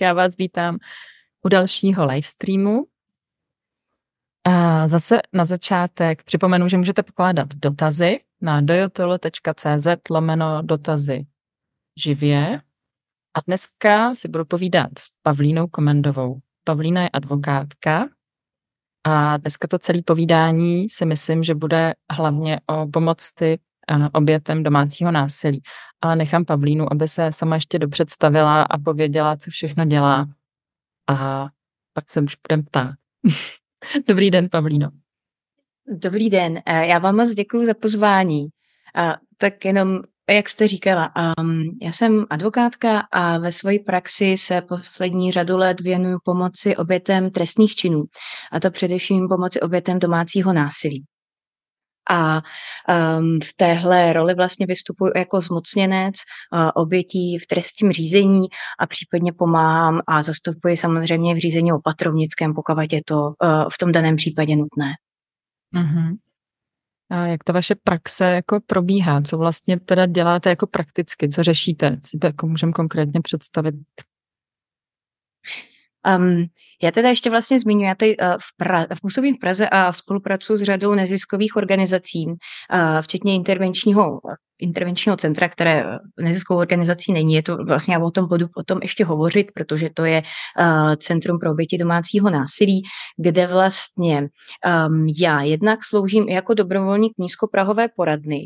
já vás vítám u dalšího livestreamu. A zase na začátek připomenu, že můžete pokládat dotazy na dojotolo.cz lomeno dotazy živě. A dneska si budu povídat s Pavlínou Komendovou. Pavlína je advokátka a dneska to celé povídání si myslím, že bude hlavně o pomoci obětem domácího násilí. Ale nechám Pavlínu, aby se sama ještě dopředstavila a pověděla, co všechno dělá. A pak se už budeme ptát. Dobrý den, Pavlíno. Dobrý den, já vám moc děkuji za pozvání. A tak jenom, jak jste říkala, um, já jsem advokátka a ve své praxi se poslední řadu let věnuju pomoci obětem trestných činů, a to především pomoci obětem domácího násilí. A um, v téhle roli vlastně vystupuji jako zmocněnec uh, obětí v trestním řízení a případně pomáhám a zastupuji samozřejmě v řízení opatrovnickém, pokud je to uh, v tom daném případě nutné. Mm-hmm. A jak ta vaše praxe jako probíhá? Co vlastně teda děláte jako prakticky? Co řešíte? Si to jako můžeme konkrétně představit? Um, já teda ještě vlastně zmiňuji, já tady uh, v pra- působím v Praze a spolupracuji s řadou neziskových organizací, uh, včetně intervenčního intervenčního centra, které neziskovou organizací není, je to vlastně já o tom budu o tom ještě hovořit, protože to je uh, Centrum pro oběti domácího násilí, kde vlastně um, já jednak sloužím jako dobrovolník nízkoprahové poradny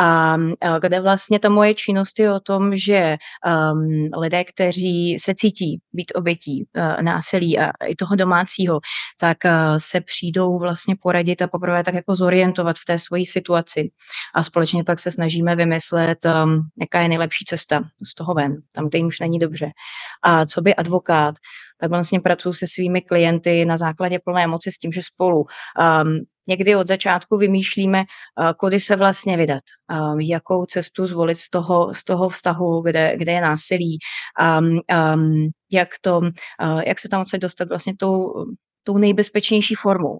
a kde vlastně ta moje činnost je o tom, že um, lidé, kteří se cítí být obětí uh, násilí a i toho domácího, tak uh, se přijdou vlastně poradit a poprvé tak jako zorientovat v té svojí situaci. A společně pak se snažíme vymyslet, um, jaká je nejlepší cesta z toho ven, tam, kde jim už není dobře. A co by advokát, tak vlastně pracuji se svými klienty na základě plné moci s tím, že spolu um, někdy od začátku vymýšlíme, uh, kudy se vlastně vydat, um, jakou cestu zvolit z toho, z toho vztahu, kde, kde je násilí, um, um, jak, to, uh, jak se tam odsaď dostat vlastně tou, tou nejbezpečnější formou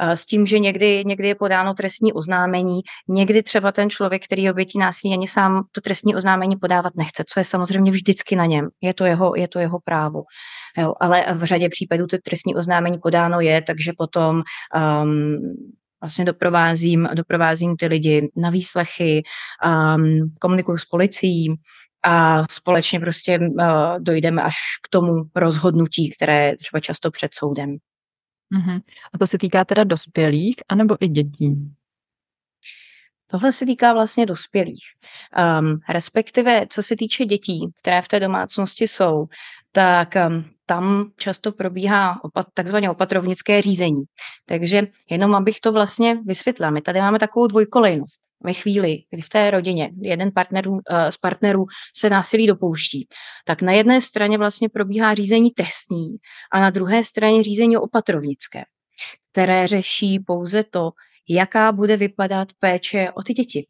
s tím, že někdy, někdy je podáno trestní oznámení, někdy třeba ten člověk, který obětí násilí, ani sám to trestní oznámení podávat nechce, co je samozřejmě vždycky na něm. Je to jeho, je to jeho právo. Jo, ale v řadě případů to trestní oznámení podáno je, takže potom um, vlastně doprovázím, doprovázím ty lidi na výslechy, um, komunikuju s policií, a společně prostě uh, dojdeme až k tomu rozhodnutí, které je třeba často před soudem. Uh-huh. A to se týká teda dospělých anebo i dětí? Tohle se týká vlastně dospělých. Um, respektive, co se týče dětí, které v té domácnosti jsou, tak um, tam často probíhá opat, takzvané opatrovnické řízení. Takže jenom abych to vlastně vysvětlila, my tady máme takovou dvojkolejnost ve chvíli, kdy v té rodině jeden partnerů, uh, z partnerů se násilí dopouští, tak na jedné straně vlastně probíhá řízení trestní a na druhé straně řízení opatrovnické, které řeší pouze to, jaká bude vypadat péče o ty děti.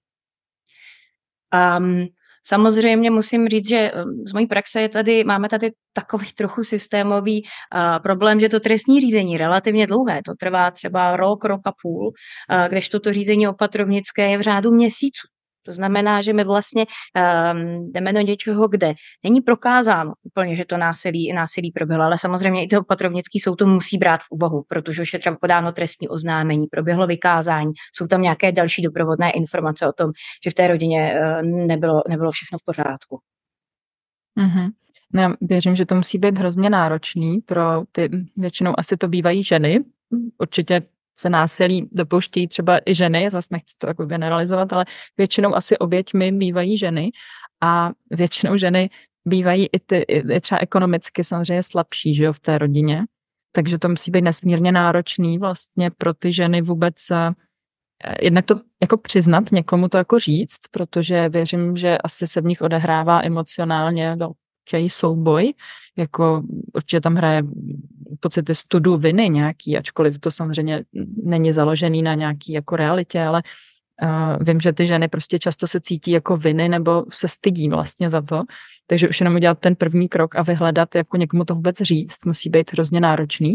Um, Samozřejmě musím říct, že z mojí praxe je tady, máme tady takový trochu systémový uh, problém, že to trestní řízení relativně dlouhé, to trvá třeba rok, rok a půl, uh, kdežto to řízení opatrovnické je v řádu měsíců. To znamená, že my vlastně um, jdeme do něčeho, kde není prokázáno úplně, že to násilí, násilí proběhlo, ale samozřejmě i to opatrovnický soud to musí brát v úvahu, protože už je třeba podáno trestní oznámení, proběhlo vykázání, jsou tam nějaké další doprovodné informace o tom, že v té rodině uh, nebylo, nebylo všechno v pořádku. Mm-hmm. No já věřím, že to musí být hrozně náročný pro ty, většinou asi to bývají ženy, určitě se násilí dopouštějí třeba i ženy, zase nechci to jako generalizovat, ale většinou asi oběťmi bývají ženy a většinou ženy bývají i, ty, i třeba ekonomicky samozřejmě slabší, že jo, v té rodině. Takže to musí být nesmírně náročný vlastně pro ty ženy vůbec eh, jednak to jako přiznat, někomu to jako říct, protože věřím, že asi se v nich odehrává emocionálně velký souboj, jako určitě tam hraje pocity studu viny nějaký, ačkoliv to samozřejmě není založený na nějaký jako realitě, ale uh, vím, že ty ženy prostě často se cítí jako viny nebo se stydí vlastně za to, takže už jenom udělat ten první krok a vyhledat, jako někomu to vůbec říct, musí být hrozně náročný.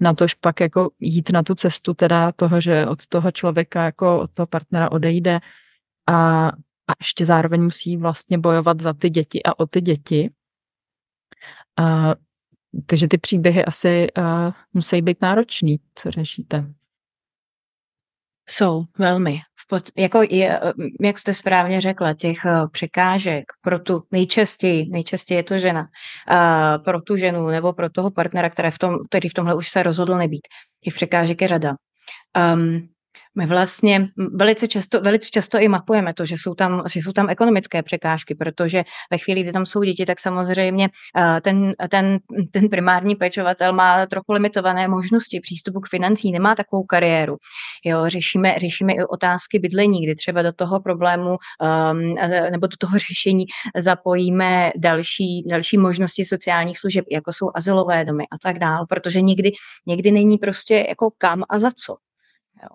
Na tož pak jako jít na tu cestu teda toho, že od toho člověka jako od toho partnera odejde a, a ještě zároveň musí vlastně bojovat za ty děti a o ty děti, Uh, takže ty příběhy asi uh, musí být náročný, co řešíte. Jsou, velmi. V pod, jako je, jak jste správně řekla, těch uh, překážek pro tu nejčastěji, nejčastěji je to žena, uh, pro tu ženu nebo pro toho partnera, který v, tom, který v tomhle už se rozhodl nebýt. Těch překážek je řada. Um, my vlastně velice často, velice často i mapujeme to, že jsou, tam, že jsou tam ekonomické překážky, protože ve chvíli, kdy tam jsou děti, tak samozřejmě ten, ten, ten primární pečovatel má trochu limitované možnosti přístupu k financí, nemá takovou kariéru. Jo, řešíme, řešíme i otázky bydlení, kdy třeba do toho problému um, nebo do toho řešení zapojíme další, další možnosti sociálních služeb, jako jsou azylové domy a tak dále, protože někdy, někdy není prostě jako kam a za co. Jo.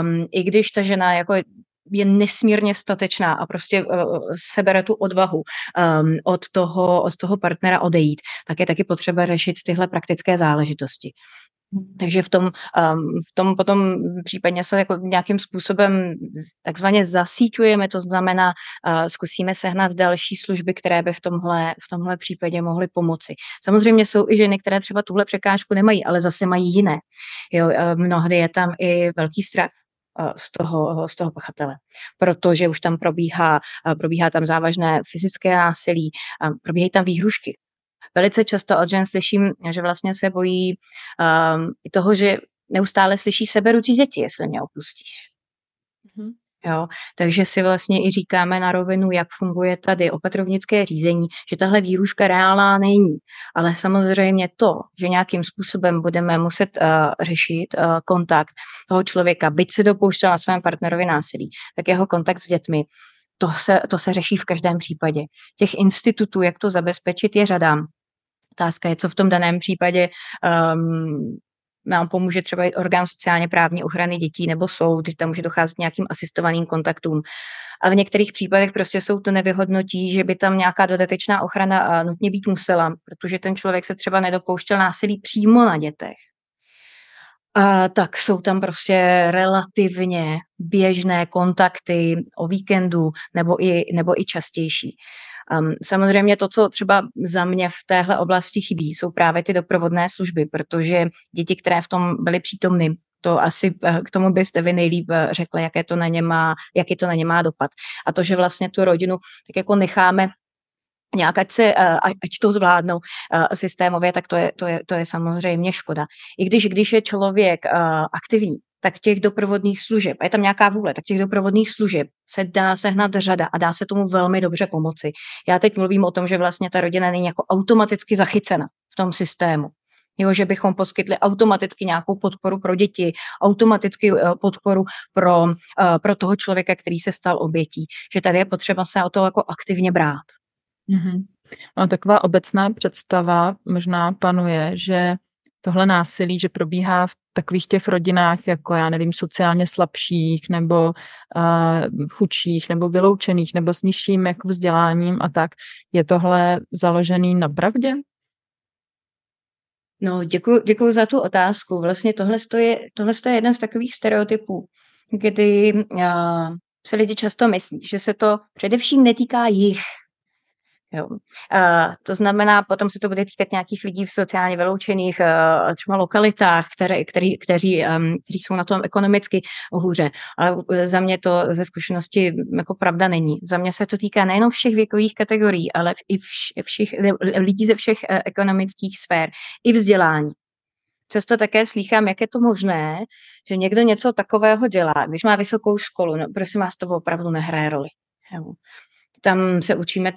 Um, I když ta žena jako je nesmírně statečná a prostě uh, sebere tu odvahu um, od, toho, od toho partnera odejít, tak je taky potřeba řešit tyhle praktické záležitosti. Takže v tom, um, v tom potom případně se jako nějakým způsobem takzvaně zasíťujeme, to znamená, uh, zkusíme sehnat další služby, které by v tomhle, v tomhle případě mohly pomoci. Samozřejmě jsou i ženy, které třeba tuhle překážku nemají, ale zase mají jiné. Jo, uh, mnohdy je tam i velký strach uh, z toho, z toho pachatele, protože už tam probíhá, probíhá tam závažné fyzické násilí, probíhají tam výhrušky, velice často od žen slyším, že vlastně se bojí um, i toho, že neustále slyší seberu ti děti, jestli mě opustíš. Mm-hmm. Jo, takže si vlastně i říkáme na rovinu, jak funguje tady opatrovnické řízení, že tahle výruška reálná není. Ale samozřejmě to, že nějakým způsobem budeme muset uh, řešit uh, kontakt toho člověka, byť se dopouštěl na svém partnerovi násilí, tak jeho kontakt s dětmi, to se, to se řeší v každém případě. Těch institutů, jak to zabezpečit, je řada. Otázka je, co v tom daném případě um, nám pomůže třeba i orgán sociálně právní ochrany dětí nebo soud, že tam může docházet nějakým asistovaným kontaktům. A v některých případech prostě jsou to nevyhodnotí, že by tam nějaká dodatečná ochrana nutně být musela, protože ten člověk se třeba nedopouštěl násilí přímo na dětech. A tak jsou tam prostě relativně běžné kontakty o víkendu nebo i, nebo i častější. Um, samozřejmě to, co třeba za mě v téhle oblasti chybí, jsou právě ty doprovodné služby, protože děti, které v tom byly přítomny, to asi eh, k tomu byste vy nejlíp eh, řekli, jaké to na ně má, jaký to na ně má dopad. A to, že vlastně tu rodinu tak jako necháme nějak ať, se, eh, ať to zvládnou systémově, tak to je, to, je, to je samozřejmě škoda. I když, když je člověk aktivní, tak těch doprovodných služeb, a je tam nějaká vůle, tak těch doprovodných služeb se dá sehnat řada a dá se tomu velmi dobře pomoci. Já teď mluvím o tom, že vlastně ta rodina není jako automaticky zachycena v tom systému. Jo, že bychom poskytli automaticky nějakou podporu pro děti, automaticky eh, podporu pro, eh, pro toho člověka, který se stal obětí. Že tady je potřeba se o to jako aktivně brát. Mm-hmm. No, taková obecná představa možná panuje, že tohle násilí, že probíhá v takových těch rodinách, jako já nevím, sociálně slabších, nebo uh, chudších, nebo vyloučených, nebo s nižším jako vzděláním a tak. Je tohle založený na pravdě? No, děkuji, děkuji za tu otázku. Vlastně tohle je, tohle je jeden z takových stereotypů, kdy uh, se lidi často myslí, že se to především netýká jich, Jo. A to znamená, potom se to bude týkat nějakých lidí v sociálně vyloučených uh, třeba lokalitách, které, který, kteří, um, kteří jsou na tom ekonomicky hůře. Ale za mě to ze zkušenosti jako pravda není. Za mě se to týká nejenom všech věkových kategorií, ale i vš, všech lidí ze všech uh, ekonomických sfér, i vzdělání. Často také slýchám, jak je to možné, že někdo něco takového dělá, když má vysokou školu. No, prosím vás, to opravdu nehraje roli. Jo tam se učíme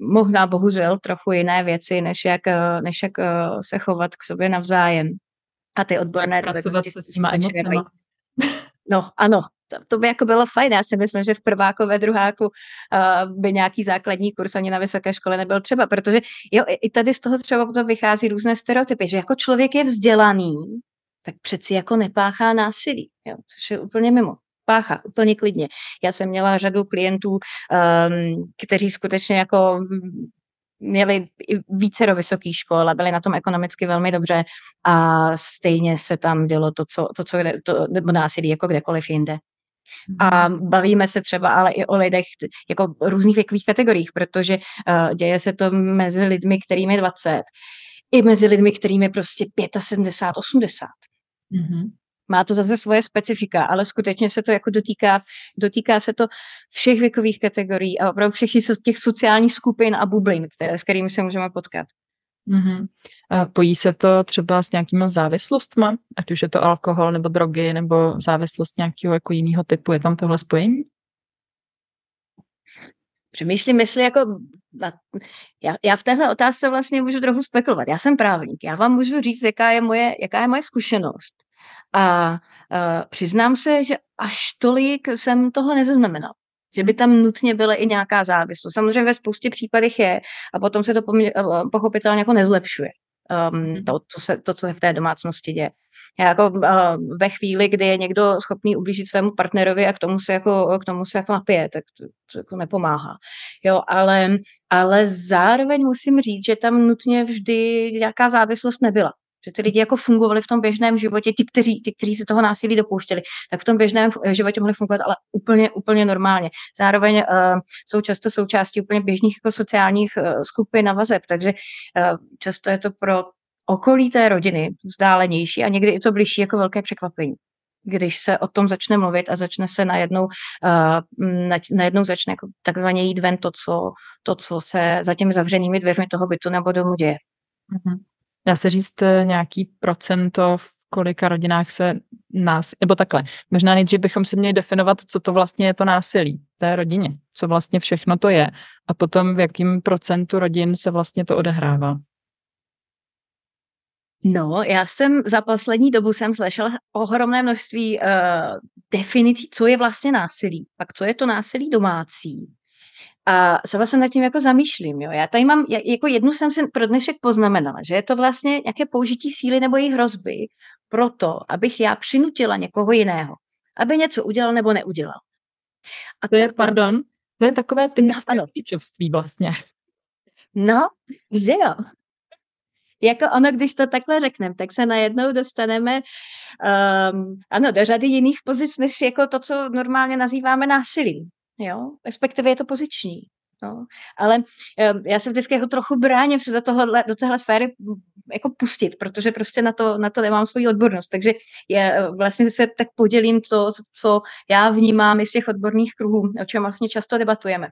možná bohužel trochu jiné věci, než jak, eh, než jak eh, se chovat k sobě navzájem. A ty odborné dovednosti s No, ano, to, to by jako bylo fajn. Já si myslím, že v prváku, ve druháku uh, by nějaký základní kurz ani na vysoké škole nebyl třeba, protože jo, i tady z toho třeba potom vychází různé stereotypy, že jako člověk je vzdělaný, tak přeci jako nepáchá násilí, jo, což je úplně mimo pácha, úplně klidně. Já jsem měla řadu klientů, um, kteří skutečně jako měli více do vysokých škol a byli na tom ekonomicky velmi dobře a stejně se tam dělo to, co, to, co to, nebo násilí jako kdekoliv jinde. A mhm. bavíme se třeba ale i o lidech jako různých věkových kategoriích, protože uh, děje se to mezi lidmi, kterým je 20, i mezi lidmi, kterým je prostě 75, 80. Mm-hmm. Má to zase svoje specifika, ale skutečně se to jako dotýká, dotýká se to všech věkových kategorií a opravdu všech těch sociálních skupin a bublin, které, s kterými se můžeme potkat. Mm-hmm. A pojí se to třeba s nějakýma závislostma, ať už je to alkohol nebo drogy nebo závislost nějakého jako jiného typu, je tam tohle spojení? Přemýšlím, jestli jako, já, já v téhle otázce vlastně můžu trochu spekulovat. Já jsem právník, já vám můžu říct, jaká je moje, jaká je moje zkušenost. A uh, přiznám se, že až tolik jsem toho nezaznamenal že by tam nutně byla i nějaká závislost. Samozřejmě ve spoustě případech je a potom se to pomě- eh, pochopitelně jako nezlepšuje. Um, to, to, se, to, co se v té domácnosti děje. Jako uh, ve chvíli, kdy je někdo schopný ublížit svému partnerovi a k tomu se jako, k tomu se jako napije, tak to, to jako nepomáhá. Jo, ale, ale zároveň musím říct, že tam nutně vždy nějaká závislost nebyla. Že ty lidi jako fungovali v tom běžném životě, ti, kteří, ti, kteří se toho násilí dopouštěli, tak v tom běžném životě mohli fungovat, ale úplně, úplně normálně. Zároveň uh, jsou často součástí úplně běžných jako sociálních uh, skupin a vazeb, takže uh, často je to pro okolí té rodiny vzdálenější a někdy i to blížší jako velké překvapení když se o tom začne mluvit a začne se najednou, uh, najednou začne jako takzvaně jít ven to co, to, co se za těmi zavřenými dveřmi toho bytu nebo domu děje. Mm-hmm. Dá se říct eh, nějaký procento, v kolika rodinách se nás, nebo takhle. Možná nejdřív bychom si měli definovat, co to vlastně je to násilí té rodině, co vlastně všechno to je a potom v jakým procentu rodin se vlastně to odehrává. No, já jsem za poslední dobu jsem slyšela ohromné množství uh, definicí, co je vlastně násilí. Pak co je to násilí domácí, a se vlastně nad tím jako zamýšlím. Jo. Já tady mám, jako jednu jsem si pro dnešek poznamenala, že je to vlastně nějaké použití síly nebo její hrozby proto, abych já přinutila někoho jiného, aby něco udělal nebo neudělal. A to je, pardon, to je takové typické no, vlastně. No, že jo. Jako ono, když to takhle řekneme, tak se najednou dostaneme um, ano, do řady jiných pozic, než jako to, co normálně nazýváme násilím jo, respektive je to poziční. No. Ale já se vždycky jako trochu bráním se do, tohohle, do téhle sféry jako pustit, protože prostě na to, na to nemám svoji odbornost. Takže já vlastně se tak podělím to, co já vnímám i z těch odborných kruhů, o čem vlastně často debatujeme.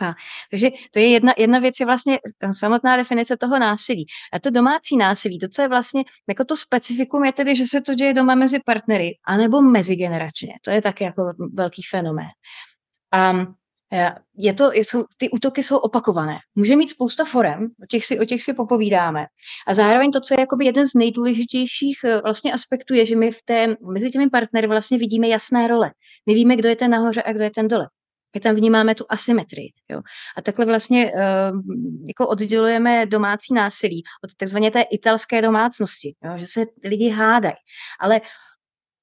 A, takže to je jedna, jedna věc, je vlastně samotná definice toho násilí. A to domácí násilí, to, co je vlastně, jako to specifikum je tedy, že se to děje doma mezi partnery, anebo mezigeneračně. To je taky jako velký fenomén. A e, je to, jsou, ty útoky jsou opakované. Může mít spousta forem, o těch si, o těch si popovídáme. A zároveň to, co je jakoby jeden z nejdůležitějších e, vlastně aspektů, je, že my v té, mezi těmi partnery vlastně vidíme jasné role. My víme, kdo je ten nahoře a kdo je ten dole. My tam vnímáme tu asymetrii. Jo. A takhle vlastně uh, jako oddělujeme domácí násilí od takzvané té italské domácnosti, jo, že se lidi hádají. Ale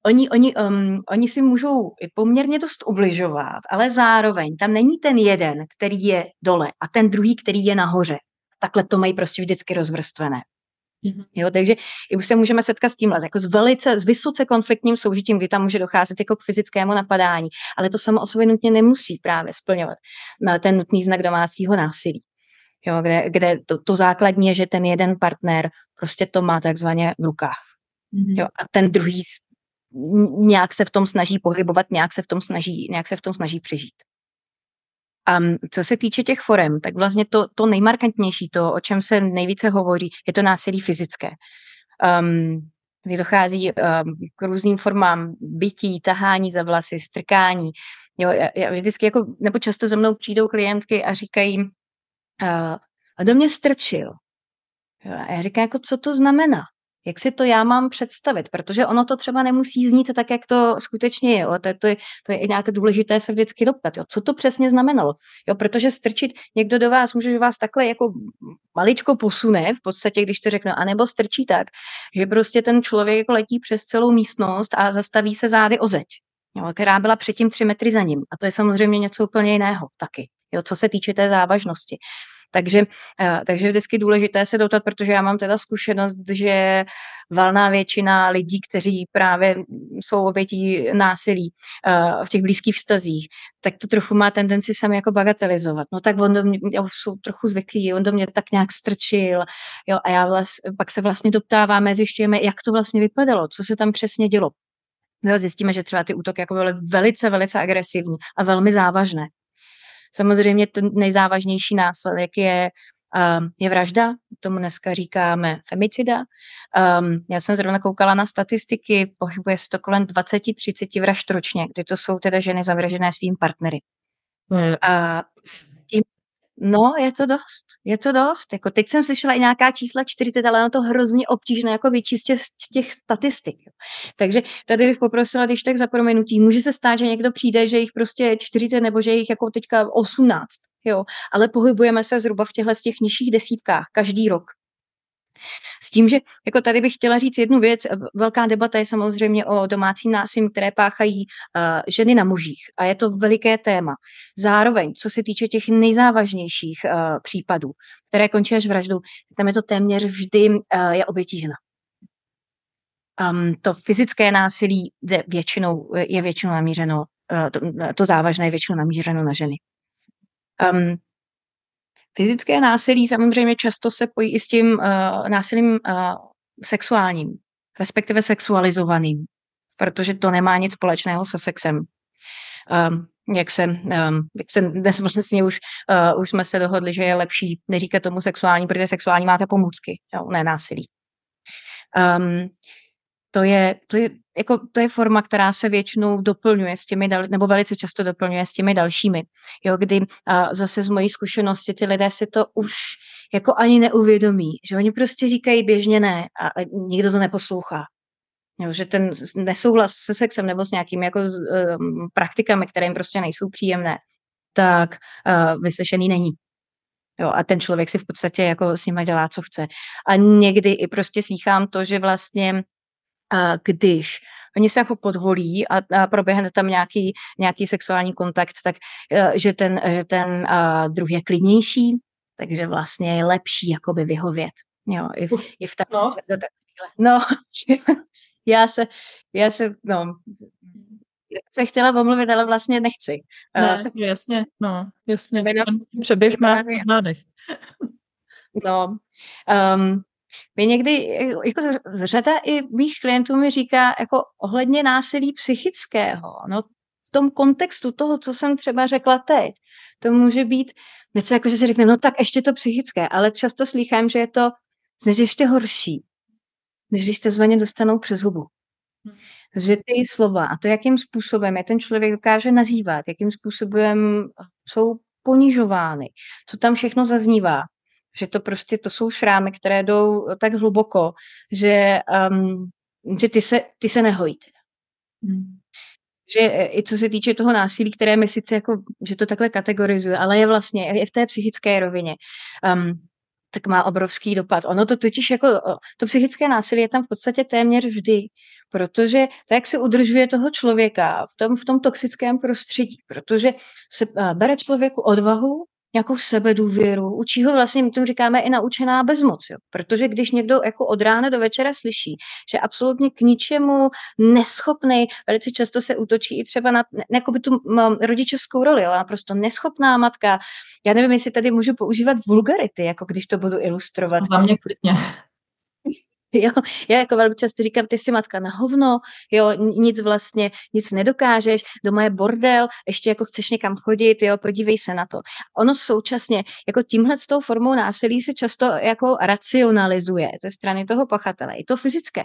oni, oni, um, oni si můžou poměrně dost ubližovat, ale zároveň tam není ten jeden, který je dole a ten druhý, který je nahoře. Takhle to mají prostě vždycky rozvrstvené. Mm-hmm. Jo, takže už se můžeme setkat s tímhle, jako s velice, s vysoce konfliktním soužitím, kdy tam může docházet jako k fyzickému napadání, ale to samo o sobě nutně nemusí právě splňovat ten nutný znak domácího násilí. Jo, kde, kde to, to základní je, že ten jeden partner prostě to má takzvaně v rukách. Mm-hmm. Jo, a ten druhý nějak se v tom snaží pohybovat, nějak se v tom snaží, nějak se v tom snaží přežít. A co se týče těch forem, tak vlastně to, to nejmarkantnější, to, o čem se nejvíce hovoří, je to násilí fyzické. Um, kdy dochází um, k různým formám bytí, tahání za vlasy, strkání. Jo, já, já vždycky jako, nebo často za mnou přijdou klientky a říkají, uh, a do mě strčil. Jo, a já říkám, jako, co to znamená? Jak si to já mám představit? Protože ono to třeba nemusí znít tak, jak to skutečně je. Jo? To, je to, je, to je i nějaké důležité se vždycky doptat. Jo? Co to přesně znamenalo? Jo? Protože strčit někdo do vás, může vás takhle jako maličko posune, v podstatě, když to řeknu, anebo strčí tak, že prostě ten člověk jako letí přes celou místnost a zastaví se zády o zeď, jo? která byla předtím tři metry za ním. A to je samozřejmě něco úplně jiného taky. Jo, co se týče té závažnosti. Takže, eh, takže vždycky důležité se dotat, protože já mám teda zkušenost, že valná většina lidí, kteří právě jsou obětí násilí uh, v těch blízkých vztazích, tak to trochu má tendenci sami jako bagatelizovat. No tak on do mě, já jsou trochu zvyklý, on do mě tak nějak strčil, jo, a já vlast, pak se vlastně doptáváme, zjišťujeme, jak to vlastně vypadalo, co se tam přesně dělo. No, zjistíme, že třeba ty útoky jako byly velice, velice agresivní a velmi závažné. Samozřejmě ten nejzávažnější následek je um, je vražda, tomu dneska říkáme femicida. Um, já jsem zrovna koukala na statistiky, pohybuje se to kolem 20-30 vražd ročně, kdy to jsou teda ženy zavražené svým partnery. Hmm. A s tím No, je to dost, je to dost. Jako teď jsem slyšela i nějaká čísla 40, ale je to hrozně obtížné jako vyčistit z těch statistik. Takže tady bych poprosila, když tak za proměnutí, může se stát, že někdo přijde, že jich prostě 40 nebo že jich jako teďka 18, jo, ale pohybujeme se zhruba v těchto z těch nižších desítkách každý rok. S tím, že jako tady bych chtěla říct jednu věc, velká debata je samozřejmě o domácím násilí, které páchají uh, ženy na mužích a je to veliké téma. Zároveň, co se týče těch nejzávažnějších uh, případů, které končí až vraždou, tam je to téměř vždy uh, je obětí žena. Um, to fyzické násilí je většinou, je většinou namířeno, uh, to, to závažné je většinou namířeno na ženy. Um, Fyzické násilí samozřejmě často se pojí i s tím uh, násilím uh, sexuálním, respektive sexualizovaným, protože to nemá nic společného se sexem. Um, jak se, um, jak se dnes vlastně už, uh, už jsme se dohodli, že je lepší neříkat tomu sexuální, protože sexuální máte pomůcky, jo, ne násilí. Um, to je, to je, jako, to je forma, která se většinou doplňuje s těmi, dal, nebo velice často doplňuje s těmi dalšími. Jo, kdy a zase z mojí zkušenosti ty lidé si to už jako ani neuvědomí, že oni prostě říkají běžně ne a, nikdo to neposlouchá. Jo, že ten nesouhlas se sexem nebo s nějakými jako, um, praktikami, které jim prostě nejsou příjemné, tak uh, vyslyšený není. Jo, a ten člověk si v podstatě jako s nima dělá, co chce. A někdy i prostě slýchám to, že vlastně když oni se jako podvolí a, a proběhne tam nějaký, nějaký sexuální kontakt, tak e, že ten, že ten druhý je klidnější, takže vlastně je lepší jakoby vyhovět. Jo, i, v, i v tak, no. no, já se, já se, no, se chtěla omluvit, ale vlastně nechci. Ne, uh, jasně, no, jasně. Přeběh má nádech. No, um, my někdy, jako řada i mých klientů mi říká jako ohledně násilí psychického, no v tom kontextu toho, co jsem třeba řekla teď, to může být něco jako, že si řekne, no tak ještě to psychické, ale často slychám, že je to než ještě horší, než když se zvaně dostanou přes hubu. Hmm. Že ty slova a to, jakým způsobem je ten člověk dokáže nazývat, jakým způsobem jsou ponižovány, co tam všechno zaznívá, že to prostě, to jsou šrámy, které jdou tak hluboko, že, um, že ty, se, ty se nehojí. Hmm. Že e, i co se týče toho násilí, které my sice jako, že to takhle kategorizuje, ale je vlastně, je v té psychické rovině. Um, tak má obrovský dopad. Ono to totiž jako, to psychické násilí je tam v podstatě téměř vždy, protože tak, jak se udržuje toho člověka v tom, v tom toxickém prostředí, protože se bere člověku odvahu nějakou sebedůvěru, učí ho vlastně, my tomu říkáme i naučená bezmoc, jo. protože když někdo jako od rána do večera slyší, že absolutně k ničemu neschopný, velice často se útočí i třeba na jako by tu rodičovskou roli, jo, naprosto neschopná matka, já nevím, jestli tady můžu používat vulgarity, jako když to budu ilustrovat. Za mě klidně. Jo, já jako velmi často říkám, ty jsi matka na hovno, jo, nic vlastně, nic nedokážeš, doma je bordel, ještě jako chceš někam chodit, jo, podívej se na to. Ono současně, jako tímhle s tou formou násilí se často jako racionalizuje ze strany toho pachatele, i to fyzické.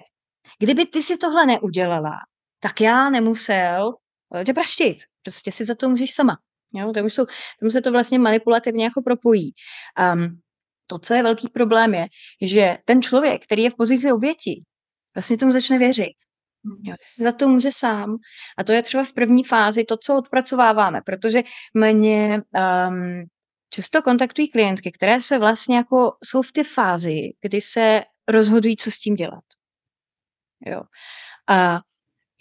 Kdyby ty si tohle neudělala, tak já nemusel tě praštit, prostě si za to můžeš sama. Jo, tam, jsou, tam se to vlastně manipulativně jako propojí. Um, to, co je velký problém, je, že ten člověk, který je v pozici oběti, vlastně tomu začne věřit. Hmm. Jo, za to může sám. A to je třeba v první fázi to, co odpracováváme, protože mě um, často kontaktují klientky, které se vlastně jako jsou v té fázi, kdy se rozhodují, co s tím dělat. Jo. A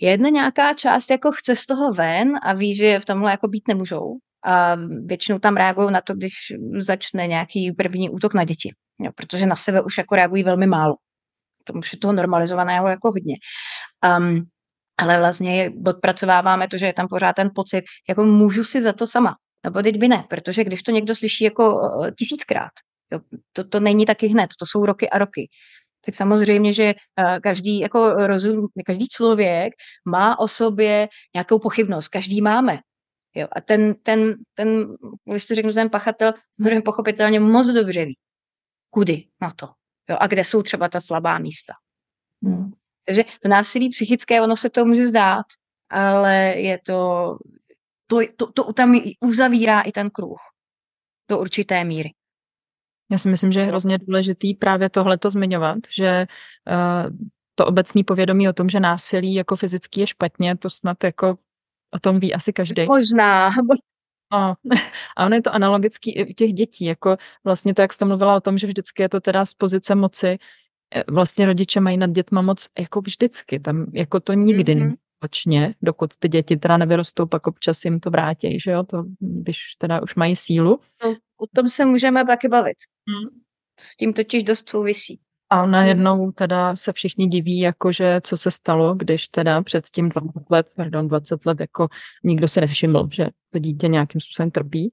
jedna nějaká část jako chce z toho ven a ví, že v tomhle jako být nemůžou, a většinou tam reagují na to, když začne nějaký první útok na děti, jo, protože na sebe už jako reagují velmi málo. To už je toho normalizovaného jako hodně. Um, ale vlastně odpracováváme to, že je tam pořád ten pocit, jako můžu si za to sama. Nebo teď by ne, protože když to někdo slyší jako tisíckrát, jo, to, to není taky hned, to jsou roky a roky. Tak samozřejmě, že každý, jako rozum, každý člověk má o sobě nějakou pochybnost, každý máme. Jo, a ten, ten, ten, když to řeknu, ten pachatel, pochopitelně moc dobře ví, kudy na to. Jo, a kde jsou třeba ta slabá místa. Hmm. Takže to násilí psychické, ono se to může zdát, ale je to, to, to, to tam uzavírá i ten kruh do určité míry. Já si myslím, že je hrozně důležitý právě tohleto zmiňovat, že uh, to obecní povědomí o tom, že násilí jako fyzický je špatně, to snad jako o tom ví asi každý. Možná. A, a ono je to analogický i u těch dětí, jako vlastně to, jak jste mluvila o tom, že vždycky je to teda z pozice moci, eh, vlastně rodiče mají nad dětma moc jako vždycky, tam jako to nikdy mm-hmm. není očně, dokud ty děti teda nevyrostou, pak občas jim to vrátí, že jo, to, když teda už mají sílu. No, o tom se můžeme taky bavit. Hmm. S tím totiž dost souvisí. A najednou teda se všichni diví, jakože co se stalo, když teda před tím 20 let, pardon, 20 let, jako nikdo si nevšiml, že to dítě nějakým způsobem trpí.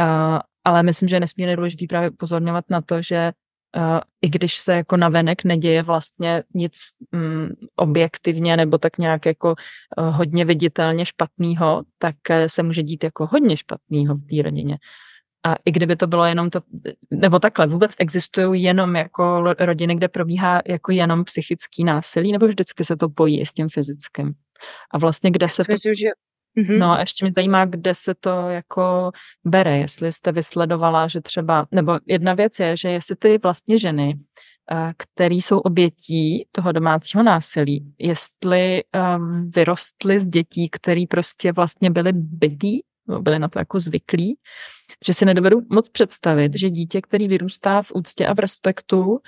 Uh, ale myslím, že je nesmírně důležité právě pozorňovat na to, že uh, i když se jako navenek neděje vlastně nic um, objektivně nebo tak nějak jako uh, hodně viditelně špatného, tak uh, se může dít jako hodně špatného v té rodině. A i kdyby to bylo jenom to, nebo takhle, vůbec existují jenom jako rodiny, kde probíhá jako jenom psychický násilí, nebo vždycky se to pojí s tím fyzickým? A vlastně kde se to... Myslím, že Mm-hmm. No a ještě mě zajímá, kde se to jako bere, jestli jste vysledovala, že třeba, nebo jedna věc je, že jestli ty vlastně ženy, eh, které jsou obětí toho domácího násilí, jestli um, vyrostly z dětí, které prostě vlastně byly bytý byli na to jako zvyklí, že si nedovedu moc představit, že dítě, který vyrůstá v úctě a v respektu,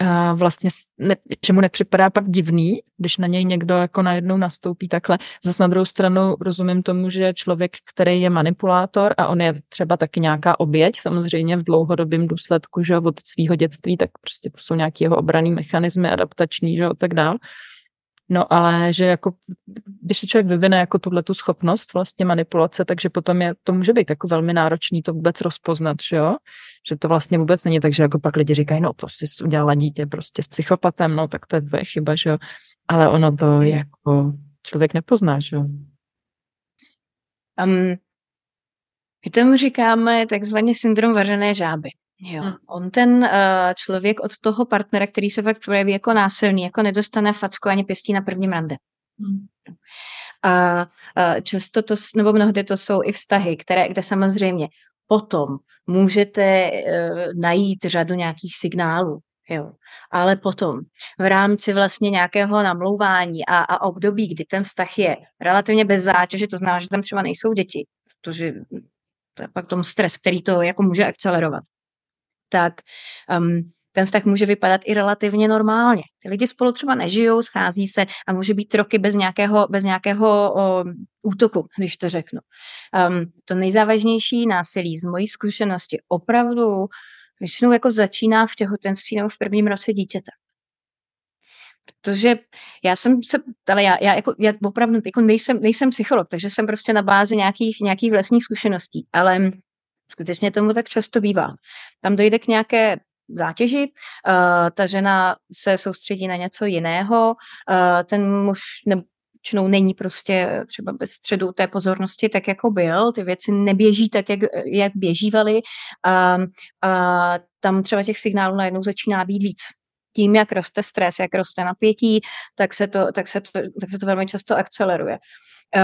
a vlastně ne, že mu nepřipadá pak divný, když na něj někdo jako najednou nastoupí takhle. Zase na druhou stranu rozumím tomu, že člověk, který je manipulátor a on je třeba taky nějaká oběť, samozřejmě v dlouhodobém důsledku, že od svého dětství, tak prostě jsou nějaké jeho obraný mechanismy, adaptační, že a tak dál. No ale že jako, když si člověk vyvine jako tuhle tu schopnost vlastně manipulace, takže potom je, to může být jako velmi náročný to vůbec rozpoznat, že jo? Že to vlastně vůbec není tak, že jako pak lidi říkají, no to si udělala dítě prostě s psychopatem, no tak to je tvoje chyba, že jo? Ale ono to jako člověk nepozná, že jo? Um, my tomu říkáme takzvaně syndrom vařené žáby. Jo. Hmm. On ten uh, člověk od toho partnera, který se fakt projeví jako násilný, jako nedostane facku ani pěstí na prvním rande. Hmm. A uh, často to, nebo mnohdy to jsou i vztahy, které, kde samozřejmě potom můžete uh, najít řadu nějakých signálů, Jo. Ale potom v rámci vlastně nějakého namlouvání a, a období, kdy ten vztah je relativně bez zátěže, to znamená, že tam třeba nejsou děti, protože to je pak tom stres, který to jako může akcelerovat tak um, ten vztah může vypadat i relativně normálně. Ty lidi spolu třeba nežijou, schází se a může být roky bez nějakého, bez nějakého o, útoku, když to řeknu. Um, to nejzávažnější násilí z mojí zkušenosti opravdu většinou jako začíná v těhotenství nebo v prvním roce dítěte. Protože já jsem se, ale já, já, jako, já opravdu jako nejsem, nejsem psycholog, takže jsem prostě na bázi nějakých, nějakých vlastních zkušeností, ale Skutečně tomu tak často bývá. Tam dojde k nějaké zátěži, uh, ta žena se soustředí na něco jiného, uh, ten muž ne, většinou není prostě třeba bez středu té pozornosti tak, jako byl, ty věci neběží tak, jak, jak běžívaly a, a tam třeba těch signálů najednou začíná být víc. Tím, jak roste stres, jak roste napětí, tak se to, tak se to, tak se to velmi často akceleruje.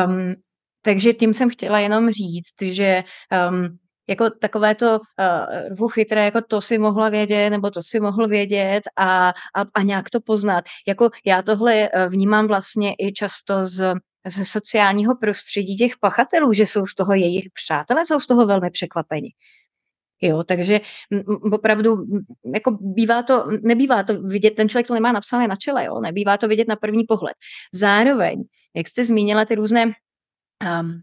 Um, takže tím jsem chtěla jenom říct, že um, jako takové to uh, rvu chytré, jako to si mohla vědět, nebo to si mohl vědět a, a, a nějak to poznat. Jako já tohle uh, vnímám vlastně i často z, ze sociálního prostředí těch pachatelů, že jsou z toho jejich přátelé, jsou z toho velmi překvapeni. Jo, takže opravdu jako bývá to, nebývá to vidět, ten člověk to nemá napsané na čele, jo, nebývá to vidět na první pohled. Zároveň, jak jste zmínila ty různé um,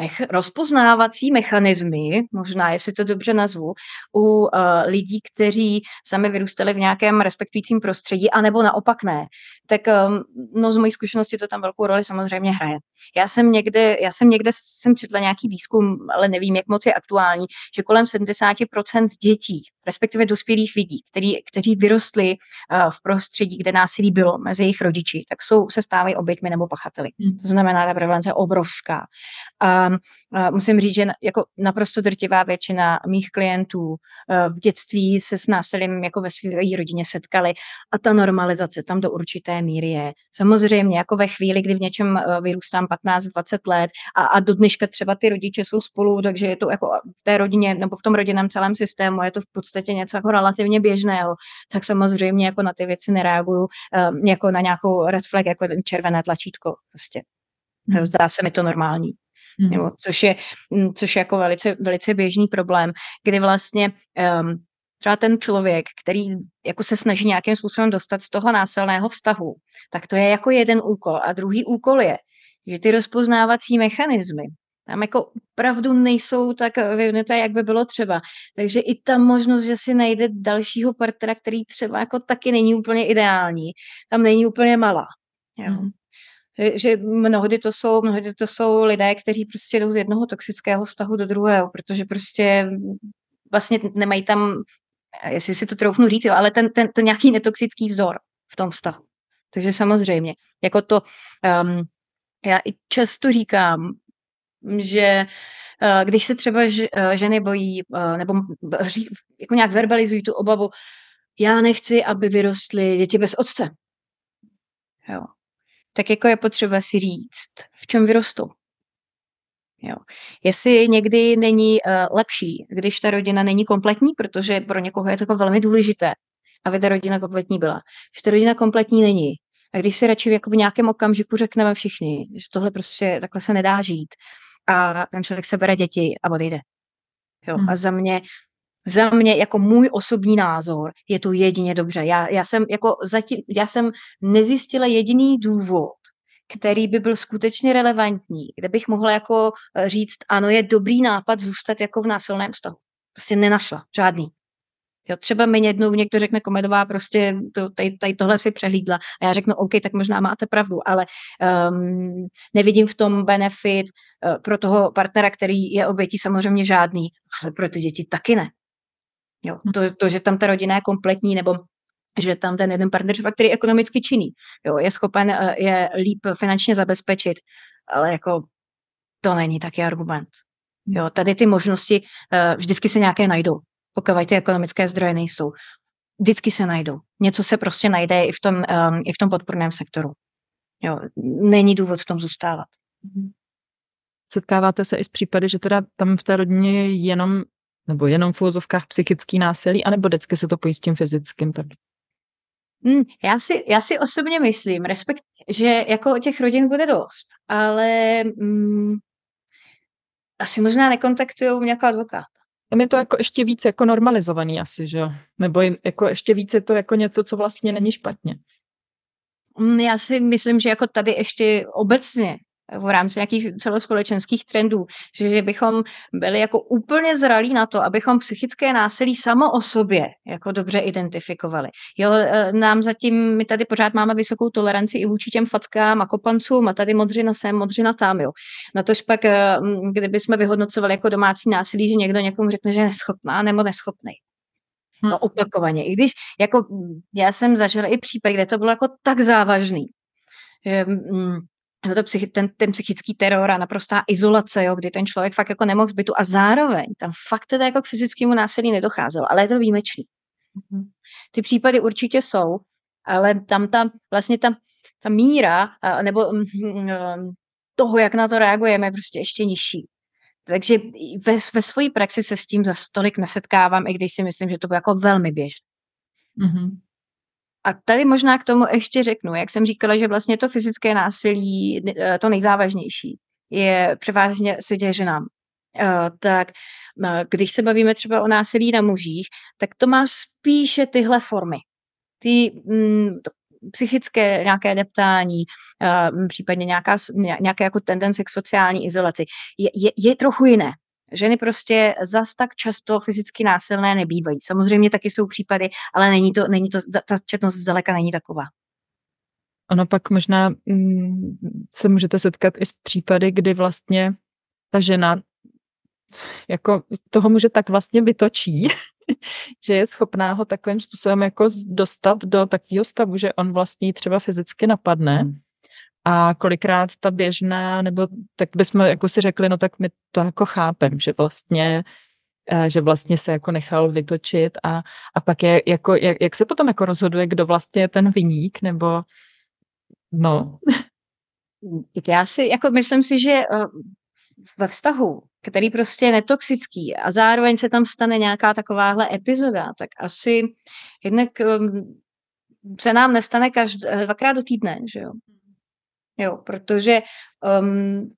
mech- rozpoznávací mechanismy, možná jestli to dobře nazvu, u uh, lidí, kteří sami vyrůstali v nějakém respektujícím prostředí, anebo naopak ne, tak um, no z mojí zkušenosti to tam velkou roli samozřejmě hraje. Já jsem někde, já jsem někde jsem četla nějaký výzkum, ale nevím, jak moc je aktuální, že kolem 70% dětí, respektive dospělých lidí, který, kteří vyrostli uh, v prostředí, kde násilí bylo mezi jejich rodiči, tak jsou, se stávají oběťmi nebo pachateli. Hmm. To znamená, ta prevalence je obrovská. Um, uh, musím říct, že jako naprosto drtivá většina mých klientů uh, v dětství se s násilím jako ve své rodině setkali a ta normalizace tam do určité míry je. Samozřejmě jako ve chvíli, kdy v něčem uh, vyrůstám 15-20 let a, a do dneška třeba ty rodiče jsou spolu, takže je to jako v té rodině nebo v tom rodinném celém systému je to v podstatě něco jako relativně běžného, tak samozřejmě jako na ty věci nereaguju um, jako na nějakou red flag, jako červené tlačítko prostě. Hmm. Zdá se mi to normální. Hmm. Nebo, což, je, mm, což je jako velice, velice běžný problém, kdy vlastně um, třeba ten člověk, který jako se snaží nějakým způsobem dostat z toho násilného vztahu, tak to je jako jeden úkol. A druhý úkol je, že ty rozpoznávací mechanismy tam jako opravdu nejsou tak vyvinuté, jak by bylo třeba. Takže i ta možnost, že si najde dalšího partnera, který třeba jako taky není úplně ideální, tam není úplně malá. Jo. Hmm že mnohdy to jsou, mnohdy to jsou lidé, kteří prostě jdou z jednoho toxického vztahu do druhého, protože prostě vlastně nemají tam, jestli si to troufnu říct, jo, ale ten, ten, ten nějaký netoxický vzor v tom vztahu. Takže samozřejmě, jako to, um, já i často říkám, že uh, když se třeba ž, uh, ženy bojí, uh, nebo ří, jako nějak verbalizují tu obavu, já nechci, aby vyrostly děti bez otce. Jo tak jako je potřeba si říct, v čem vyrostou. Jo. Jestli někdy není uh, lepší, když ta rodina není kompletní, protože pro někoho je to jako velmi důležité, aby ta rodina kompletní byla. Když ta rodina kompletní není, a když si radši jako v nějakém okamžiku řekneme všichni, že tohle prostě takhle se nedá žít a ten člověk se bere děti a odejde. Jo. Hmm. A za mě za mě jako můj osobní názor je to jedině dobře. Já, já, jsem jako zatím, já jsem nezjistila jediný důvod, který by byl skutečně relevantní, kde bych mohla jako eh, říct, ano, je dobrý nápad zůstat jako v násilném vztahu. Prostě nenašla, žádný. Jo, třeba mi jednou někdo řekne komedová, prostě to, tady, tady tohle si přehlídla a já řeknu, OK, tak možná máte pravdu, ale um, nevidím v tom benefit uh, pro toho partnera, který je obětí samozřejmě žádný, ale pro ty děti taky ne. Jo, hm. to, to, že tam ta rodina je kompletní, nebo že tam ten jeden partner, který je ekonomicky činný, jo, je schopen eh, je líp finančně zabezpečit, ale jako to není taky argument. Hm. Jo, tady ty možnosti uh, vždycky se nějaké najdou, pokud ty ekonomické zdroje nejsou. Vždycky se najdou. Něco se prostě najde i v tom, um, i v tom podporném sektoru. Jo, není důvod v tom zůstávat. Setkáváte se i s případy, že teda tam v té rodině je jenom nebo jenom v úvozovkách psychický násilí, anebo vždycky se to pojí s tím fyzickým tak? Hmm, já, si, já si osobně myslím, respekt, že jako těch rodin bude dost, ale mm, asi možná nekontaktují mě jako advokát. Tam je to jako ještě víc jako normalizovaný asi, že jo? Nebo jako ještě víc je to jako něco, co vlastně není špatně. Hmm, já si myslím, že jako tady ještě obecně v rámci nějakých celospolečenských trendů, že, že bychom byli jako úplně zralí na to, abychom psychické násilí samo o sobě jako dobře identifikovali. Jo, e, nám zatím, my tady pořád máme vysokou toleranci i vůči těm fackám a kopancům a tady modřina sem, modřina tam, jo. Na tož pak, e, kdyby jsme vyhodnocovali jako domácí násilí, že někdo někomu řekne, že je neschopná nebo neschopný. No opakovaně. I když jako já jsem zažila i případ, kde to bylo jako tak závažný, že, No to psychi, ten, ten psychický teror a naprostá izolace, jo, kdy ten člověk fakt jako nemohl zbytu a zároveň tam fakt teda jako k fyzickému násilí nedocházelo, ale je to výjimečný. Mm-hmm. Ty případy určitě jsou, ale tam ta, vlastně ta, ta míra nebo mm, mm, toho, jak na to reagujeme, je prostě ještě nižší. Takže ve, ve své praxi se s tím za stolik nesetkávám, i když si myslím, že to bylo jako velmi běžné. Mm-hmm. A tady možná k tomu ještě řeknu, jak jsem říkala, že vlastně to fyzické násilí, eh, to nejzávažnější, je převážně se ženám. Uh, tak uh, když se bavíme třeba o násilí na mužích, tak to má spíše tyhle formy. Ty, mm, psychické nějaké deptání, případně nějaká, nějaké jako tendence k sociální izolaci, je, je, je trochu jiné. Ženy prostě zas tak často fyzicky násilné nebývají. Samozřejmě taky jsou případy, ale není to, není to, ta četnost zdaleka není taková. Ono pak možná mm, se můžete setkat i s případy, kdy vlastně ta žena jako toho může tak vlastně vytočí, že je schopná ho takovým způsobem jako dostat do takového stavu, že on vlastně třeba fyzicky napadne hmm. A kolikrát ta běžná, nebo tak bychom jako si řekli, no tak my to jako chápem, že vlastně eh, že vlastně se jako nechal vytočit a, a pak je jako, jak, jak se potom jako rozhoduje, kdo vlastně je ten vyník, nebo no. Tak já si, jako myslím si, že eh, ve vztahu, který prostě je netoxický a zároveň se tam stane nějaká takováhle epizoda, tak asi jednak um, se nám nestane každý, dvakrát do týdne, že jo. Jo, protože um,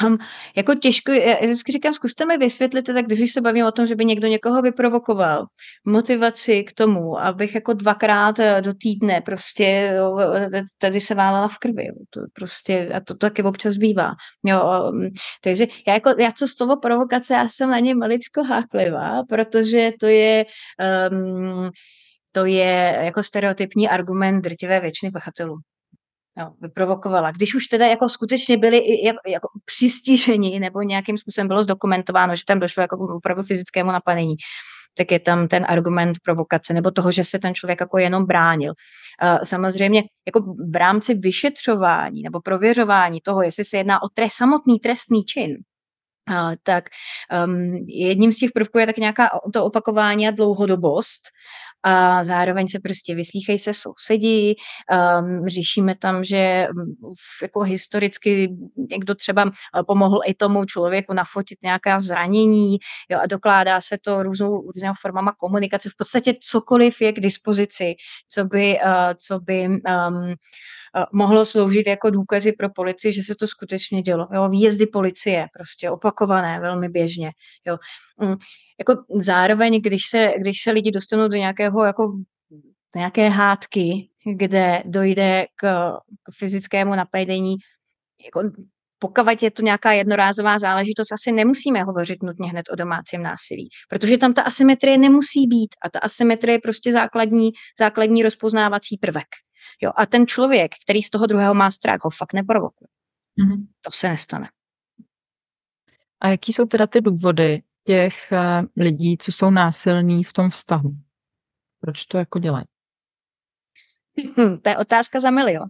tam jako těžko, já vždycky říkám, zkuste mi vysvětlit, tak když se bavím o tom, že by někdo někoho vyprovokoval, motivaci k tomu, abych jako dvakrát eh, do týdne prostě jo, tady se válala v krvi. Jo. To prostě, a to taky občas bývá. Jo, um, takže já, jako, já co z toho provokace, já jsem na ně maličko háklivá, protože to je um, to je jako stereotypní argument drtivé většiny pachatelů jo, vyprovokovala. Když už teda jako skutečně byli jako, přistiženi nebo nějakým způsobem bylo zdokumentováno, že tam došlo jako opravdu fyzickému napadení, tak je tam ten argument provokace nebo toho, že se ten člověk jako jenom bránil. Samozřejmě jako v rámci vyšetřování nebo prověřování toho, jestli se jedná o trest, samotný trestný čin, tak um, jedním z těch prvků je tak nějaká to opakování a dlouhodobost a zároveň se prostě vyslýchají se sousedi, um, řešíme tam, že jako historicky někdo třeba pomohl i tomu člověku nafotit nějaká zranění jo, a dokládá se to různou, různými formama komunikace. V podstatě cokoliv je k dispozici, co by, uh, co by um, mohlo sloužit jako důkazy pro policii, že se to skutečně dělo. Jo, výjezdy policie, prostě opakované velmi běžně. Jo. Mm, jako zároveň, když se, když se lidi dostanou do nějakého jako nějaké hádky, kde dojde k, k fyzickému napadení, jako pokud je to nějaká jednorázová záležitost, asi nemusíme hovořit nutně hned o domácím násilí, protože tam ta asymetrie nemusí být a ta asymetrie je prostě základní, základní rozpoznávací prvek. Jo, a ten člověk, který z toho druhého má strach, ho fakt neprovokuje. Mm-hmm. To se nestane. A jaký jsou teda ty důvody těch eh, lidí, co jsou násilní v tom vztahu? Proč to jako dělají? Hm, to je otázka za milion.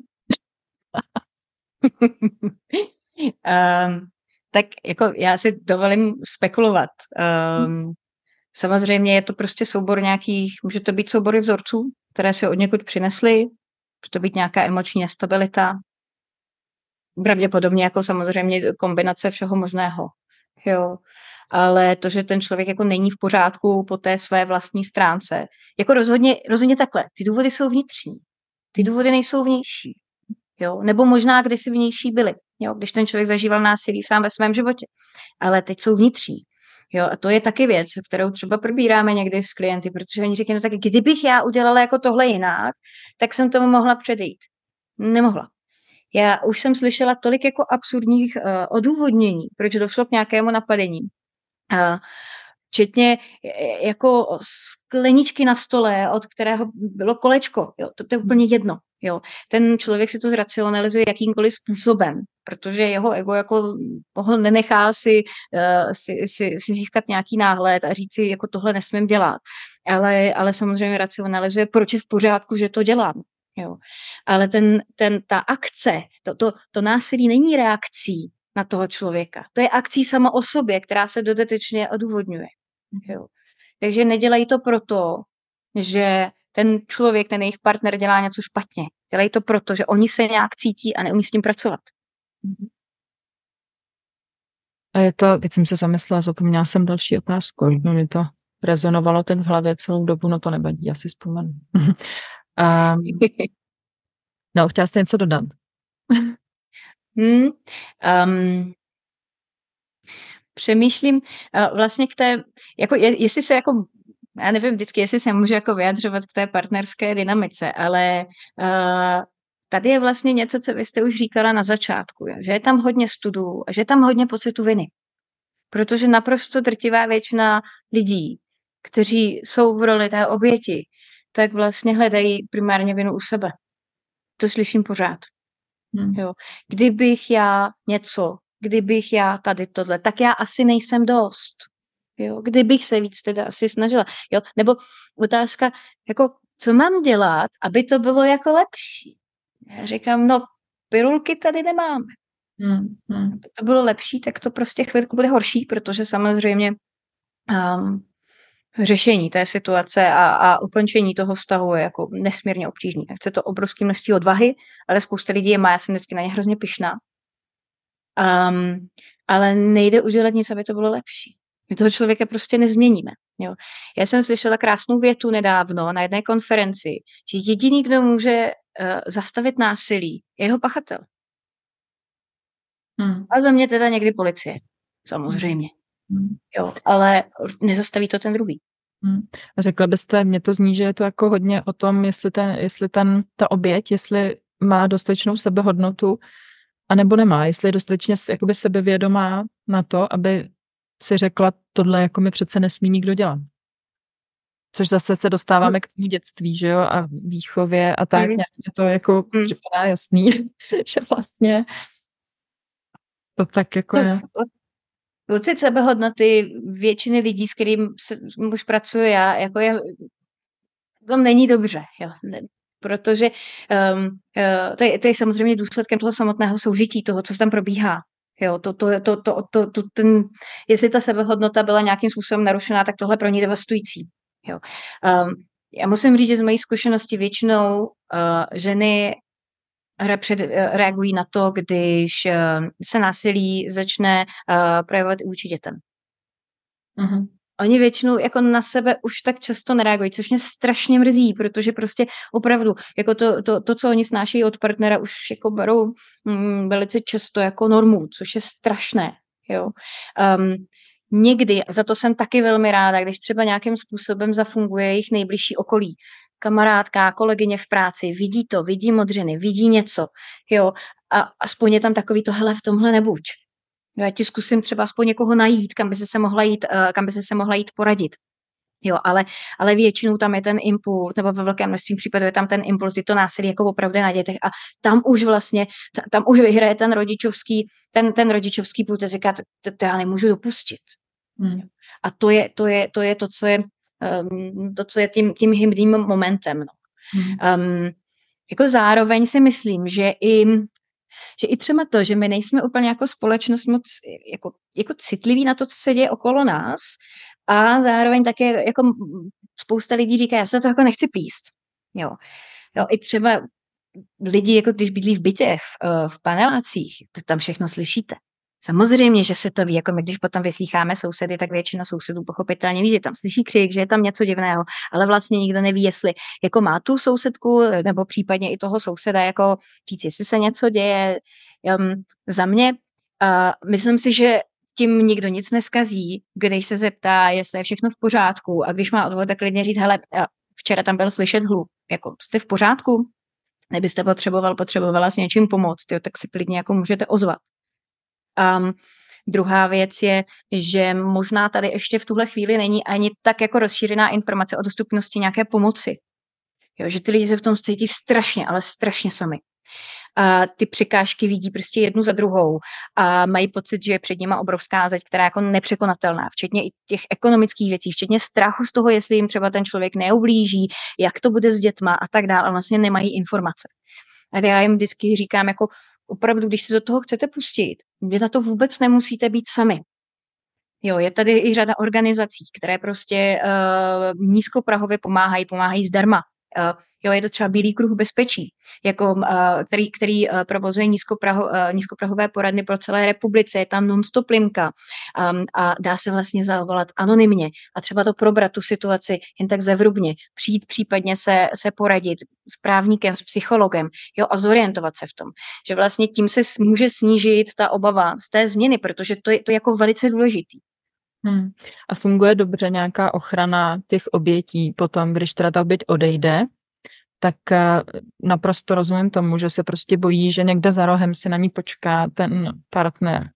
um, tak jako já si dovolím spekulovat. Um, samozřejmě je to prostě soubor nějakých, může to být soubory vzorců, které si od někud přinesli, může to být nějaká emoční nestabilita, pravděpodobně jako samozřejmě kombinace všeho možného. Jo. Ale to, že ten člověk jako není v pořádku po té své vlastní stránce, jako rozhodně, rozhodně takhle, ty důvody jsou vnitřní, ty důvody nejsou vnější. Jo? Nebo možná kdysi vnější byly, jo? když ten člověk zažíval násilí sám ve svém životě. Ale teď jsou vnitřní. Jo, a to je taky věc, kterou třeba probíráme někdy s klienty, protože oni říkají, no tak kdybych já udělala jako tohle jinak, tak jsem tomu mohla předejít. Nemohla. Já už jsem slyšela tolik jako absurdních uh, odůvodnění, proč došlo k nějakému napadení. Uh, včetně jako skleničky na stole, od kterého bylo kolečko. Jo, to, to je úplně jedno. Jo. Ten člověk si to zracionalizuje jakýmkoliv způsobem, protože jeho ego jako ho nenechá si, uh, si, si, si získat nějaký náhled a říct si, jako tohle nesmím dělat. Ale, ale samozřejmě racionalizuje, proč je v pořádku, že to dělám. Jo. Ale ten, ten, ta akce, to, to, to násilí není reakcí na toho člověka. To je akcí sama o sobě, která se dodatečně odůvodňuje. Jo. Takže nedělají to proto, že ten člověk, ten jejich partner dělá něco špatně. Dělají to proto, že oni se nějak cítí a neumí s tím pracovat. A je to, teď jsem se zamyslela, zapomněla jsem další otázku, že mi to rezonovalo ten v hlavě celou dobu, no to nevadí, asi vzpomenu. um, no, chtěla jste něco dodat? hmm, um, přemýšlím uh, vlastně k té, jako je, jestli se jako já nevím vždycky, jestli se můžu jako vyjadřovat k té partnerské dynamice, ale uh, tady je vlastně něco, co vy jste už říkala na začátku, jo, že je tam hodně studů a že je tam hodně pocitu viny. Protože naprosto drtivá většina lidí, kteří jsou v roli té oběti, tak vlastně hledají primárně vinu u sebe. To slyším pořád. Hmm. Jo. Kdybych já něco, kdybych já tady tohle, tak já asi nejsem dost. Jo. Kdybych se víc teda asi snažila. Jo. Nebo otázka, jako, co mám dělat, aby to bylo jako lepší. Já říkám, no, pirulky tady nemáme. Hmm. Hmm. Aby to bylo lepší, tak to prostě chvilku bude horší, protože samozřejmě um, řešení té situace a, a ukončení toho vztahu je jako nesmírně obtížný. Chce to obrovské množství odvahy, ale spousta lidí je má, já jsem vždycky na ně hrozně pyšná. Um, ale nejde udělat nic, aby to bylo lepší. My toho člověka prostě nezměníme. Jo. Já jsem slyšela krásnou větu nedávno na jedné konferenci, že jediný, kdo může zastavit násilí, je jeho pachatel. Hmm. A za mě teda někdy policie, samozřejmě. Hmm. Jo, ale nezastaví to ten druhý. Hmm. A řekla byste, mně to zní, že je to jako hodně o tom, jestli, ten, jestli ten, ta oběť, jestli má dostatečnou sebehodnotu, anebo nemá, jestli je dostatečně jakoby sebevědomá na to, aby si řekla, tohle jako mi přece nesmí nikdo dělat. Což zase se dostáváme k tomu dětství, že jo, a výchově a tak, mm. nějak to jako mm. připadá jasný, že vlastně to tak jako je. Pocit sebehodnoty většiny lidí, s kterým se, už pracuji já, jako je, to není dobře, jo. protože um, uh, to, je, to je samozřejmě důsledkem toho samotného soužití, toho, co tam probíhá. Jo, to, to, to, to, to, to, ten, jestli ta sebehodnota byla nějakým způsobem narušená, tak tohle pro ní devastující. Jo. Um, já musím říct, že z mojí zkušenosti většinou uh, ženy před, eh, reagují na to, když eh, se násilí začne uh, projevovat i vůči dětem. Uh-huh. Oni většinou jako na sebe už tak často nereagují, což mě strašně mrzí, protože prostě opravdu jako to, to, to co oni snášejí od partnera, už jako berou mm, velice často jako normu, což je strašné. Jo. Um, někdy, za to jsem taky velmi ráda, když třeba nějakým způsobem zafunguje jejich nejbližší okolí, kamarádka, kolegyně v práci, vidí to, vidí modřiny, vidí něco, jo, a aspoň je tam takový to, hele, v tomhle nebuď. Já ti zkusím třeba aspoň někoho najít, kam by se, se mohla jít, uh, kam by se, se mohla jít poradit. Jo, ale, ale většinou tam je ten impuls, nebo ve velkém množství případů je tam ten impuls, kdy to násilí jako opravdu na dětech a tam už vlastně, tam už vyhraje ten rodičovský, ten, ten rodičovský půl, říká, to, to já nemůžu dopustit. Hmm. A to je, to, je, to je to, co je um, to, co je tím, tím hybným momentem. No. Um, jako zároveň si myslím, že i že i třeba to, že my nejsme úplně jako společnost moc jako, jako citliví na to, co se děje okolo nás a zároveň také jako spousta lidí říká, já se to jako nechci plíst. Jo. jo I třeba lidi, jako když bydlí v bytě, v, v panelácích, tam všechno slyšíte. Samozřejmě, že se to ví, jako my, když potom vyslýcháme sousedy, tak většina sousedů pochopitelně ví, že tam slyší křik, že je tam něco divného, ale vlastně nikdo neví, jestli jako má tu sousedku, nebo případně i toho souseda, jako říct, jestli se něco děje. Um, za mě, uh, myslím si, že tím nikdo nic neskazí, když se zeptá, jestli je všechno v pořádku a když má odvod, tak klidně říct, hele, včera tam byl slyšet hluk, jako jste v pořádku? Nebyste potřeboval, potřebovala s něčím pomoct, jo, tak si klidně jako můžete ozvat. Um, Druhá věc je, že možná tady ještě v tuhle chvíli není ani tak jako rozšířená informace o dostupnosti nějaké pomoci. Jo, že ty lidi se v tom cítí strašně, ale strašně sami. A ty překážky vidí prostě jednu za druhou a mají pocit, že je před nimi obrovská zeď, která je jako nepřekonatelná, včetně i těch ekonomických věcí, včetně strachu z toho, jestli jim třeba ten člověk neublíží, jak to bude s dětma a tak dále, a vlastně nemají informace. A já jim vždycky říkám, jako opravdu, když se do toho chcete pustit, vy na to vůbec nemusíte být sami. Jo, je tady i řada organizací, které prostě uh, nízkoprahově pomáhají, pomáhají zdarma. Jo, je to třeba Bílý kruh bezpečí, jako, který, který provozuje nízkopraho, nízkoprahové poradny pro celé republice, je tam non-stop linka um, a dá se vlastně zavolat anonymně a třeba to probrat tu situaci jen tak zevrubně, přijít případně se, se poradit s právníkem, s psychologem jo, a zorientovat se v tom, že vlastně tím se může snížit ta obava z té změny, protože to je, to je jako velice důležitý. Hmm. A funguje dobře nějaká ochrana těch obětí potom, když teda ta oběť odejde, tak eh, naprosto rozumím tomu, že se prostě bojí, že někde za rohem si na ní počká ten partner.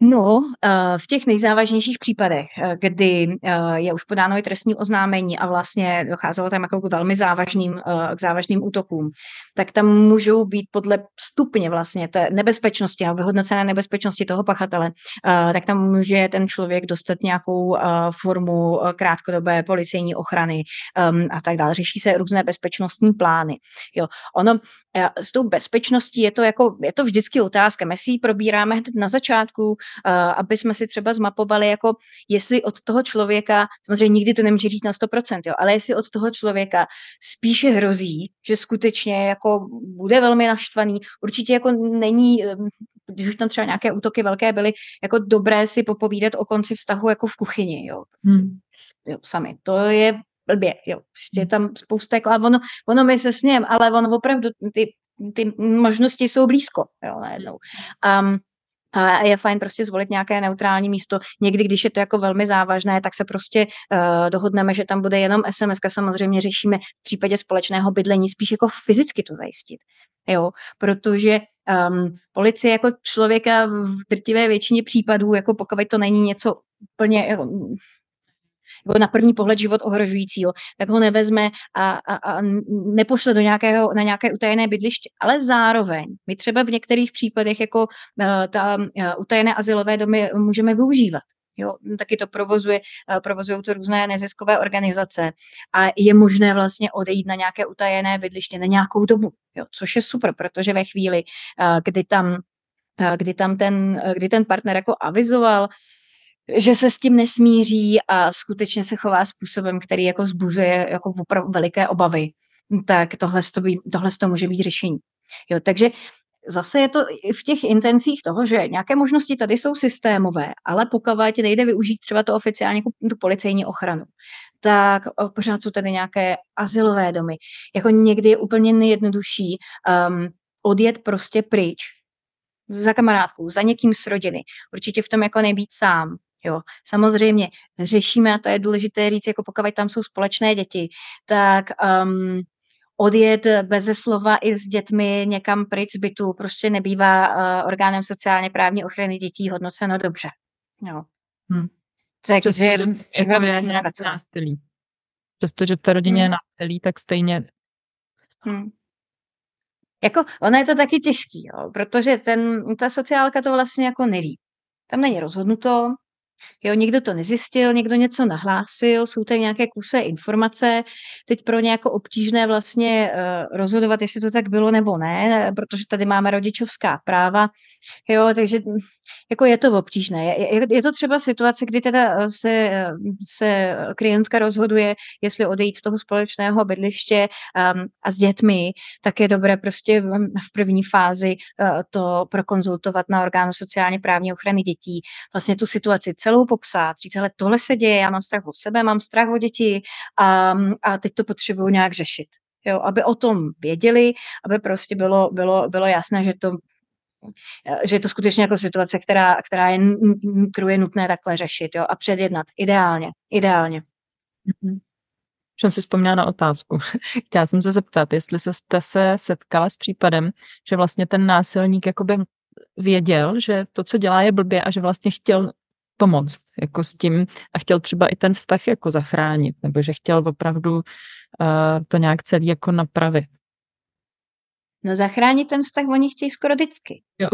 No, eh, v těch nejzávažnějších případech, eh, kdy eh, je už podáno i trestní oznámení a vlastně docházelo tam jako k velmi závažným, k závažným útokům, tak tam můžou být podle stupně vlastně té nebezpečnosti a vyhodnocené nebezpečnosti toho pachatele, tak tam může ten člověk dostat nějakou formu krátkodobé policejní ochrany ehm, a tak dále. Řeší se různé bezpečnostní plány. Jo. Ono s tou bezpečností je to, jako, je to vždycky otázka. My si ji probíráme hned na začátku, aby jsme si třeba zmapovali, jako jestli od toho člověka, samozřejmě nikdy to nemůže říct na 100%, jo, ale jestli od toho člověka spíše hrozí, že skutečně jako bude velmi naštvaný, určitě jako není, když už tam třeba nějaké útoky velké byly, jako dobré si popovídat o konci vztahu jako v kuchyni, jo. Hmm. jo sami. To je blbě, jo. Ještě je tam spousta, jako, a ono, ono mi se smějem, ale ono opravdu, ty, ty možnosti jsou blízko, jo, najednou. Um, a je fajn prostě zvolit nějaké neutrální místo. Někdy, když je to jako velmi závažné, tak se prostě uh, dohodneme, že tam bude jenom SMS. Samozřejmě řešíme v případě společného bydlení spíš jako fyzicky to zajistit. Jo, protože um, policie jako člověka v drtivé většině případů, jako pokud to není něco úplně jako na první pohled život ohrožujícího, tak ho nevezme a, a, a nepošle do nějakého, na nějaké utajené bydliště. Ale zároveň my třeba v některých případech jako uh, ta uh, utajené asilové domy můžeme využívat. Jo, taky to provozuje, uh, provozují to různé neziskové organizace a je možné vlastně odejít na nějaké utajené bydliště na nějakou dobu, jo, což je super, protože ve chvíli, kdy tam kdy tam ten, kdy ten partner jako avizoval, že se s tím nesmíří a skutečně se chová způsobem, který jako zbuzuje jako opravdu veliké obavy, tak tohle, to, by, tohle to může být řešení. Jo, takže zase je to v těch intencích toho, že nějaké možnosti tady jsou systémové, ale pokud nejde využít třeba to oficiálně tu policejní ochranu, tak pořád jsou tady nějaké asilové domy. Jako někdy je úplně nejjednodušší um, odjet prostě pryč za kamarádkou, za někým z rodiny. Určitě v tom jako nebýt sám. Jo, samozřejmě řešíme, a to je důležité říct, jako pokud tam jsou společné děti, tak um, odjet bez slova i s dětmi někam pryč z bytu prostě nebývá uh, orgánem sociálně právní ochrany dětí hodnoceno dobře. Jo. Hm. Takže je násilí. Přestože v té rodině je hm. násilí, tak stejně hm. Jako, ono je to taky těžký, jo, protože ten, ta sociálka to vlastně jako neví. Tam není rozhodnuto, Jo, někdo to nezjistil, někdo něco nahlásil, jsou tady nějaké kusé informace. Teď pro ně jako obtížné vlastně uh, rozhodovat, jestli to tak bylo nebo ne, protože tady máme rodičovská práva. Jo, takže jako je to obtížné. Je, je, to třeba situace, kdy teda eh, se, eh, se klientka rozhoduje, jestli odejít z toho společného bydliště um, a s dětmi, tak je dobré prostě v první fázi uh, to prokonzultovat na orgánu sociálně právní ochrany dětí, vlastně tu situaci celou popsat, říct, ale tohle se děje, já mám strach o sebe, mám strach o děti a, a teď to potřebuju nějak řešit. Jo, aby o tom věděli, aby prostě bylo, bylo, bylo jasné, že to že je to skutečně jako situace, která, která je, kterou je nutné takhle řešit jo, a předjednat. Ideálně, ideálně. Mm-hmm. Jsem si vzpomněla na otázku. Chtěla jsem se zeptat, jestli jste se setkala s případem, že vlastně ten násilník jakoby věděl, že to, co dělá, je blbě a že vlastně chtěl pomoct jako s tím a chtěl třeba i ten vztah jako zachránit, nebo že chtěl opravdu uh, to nějak celý jako napravit. No zachránit ten vztah oni chtějí skoro vždycky. Jo.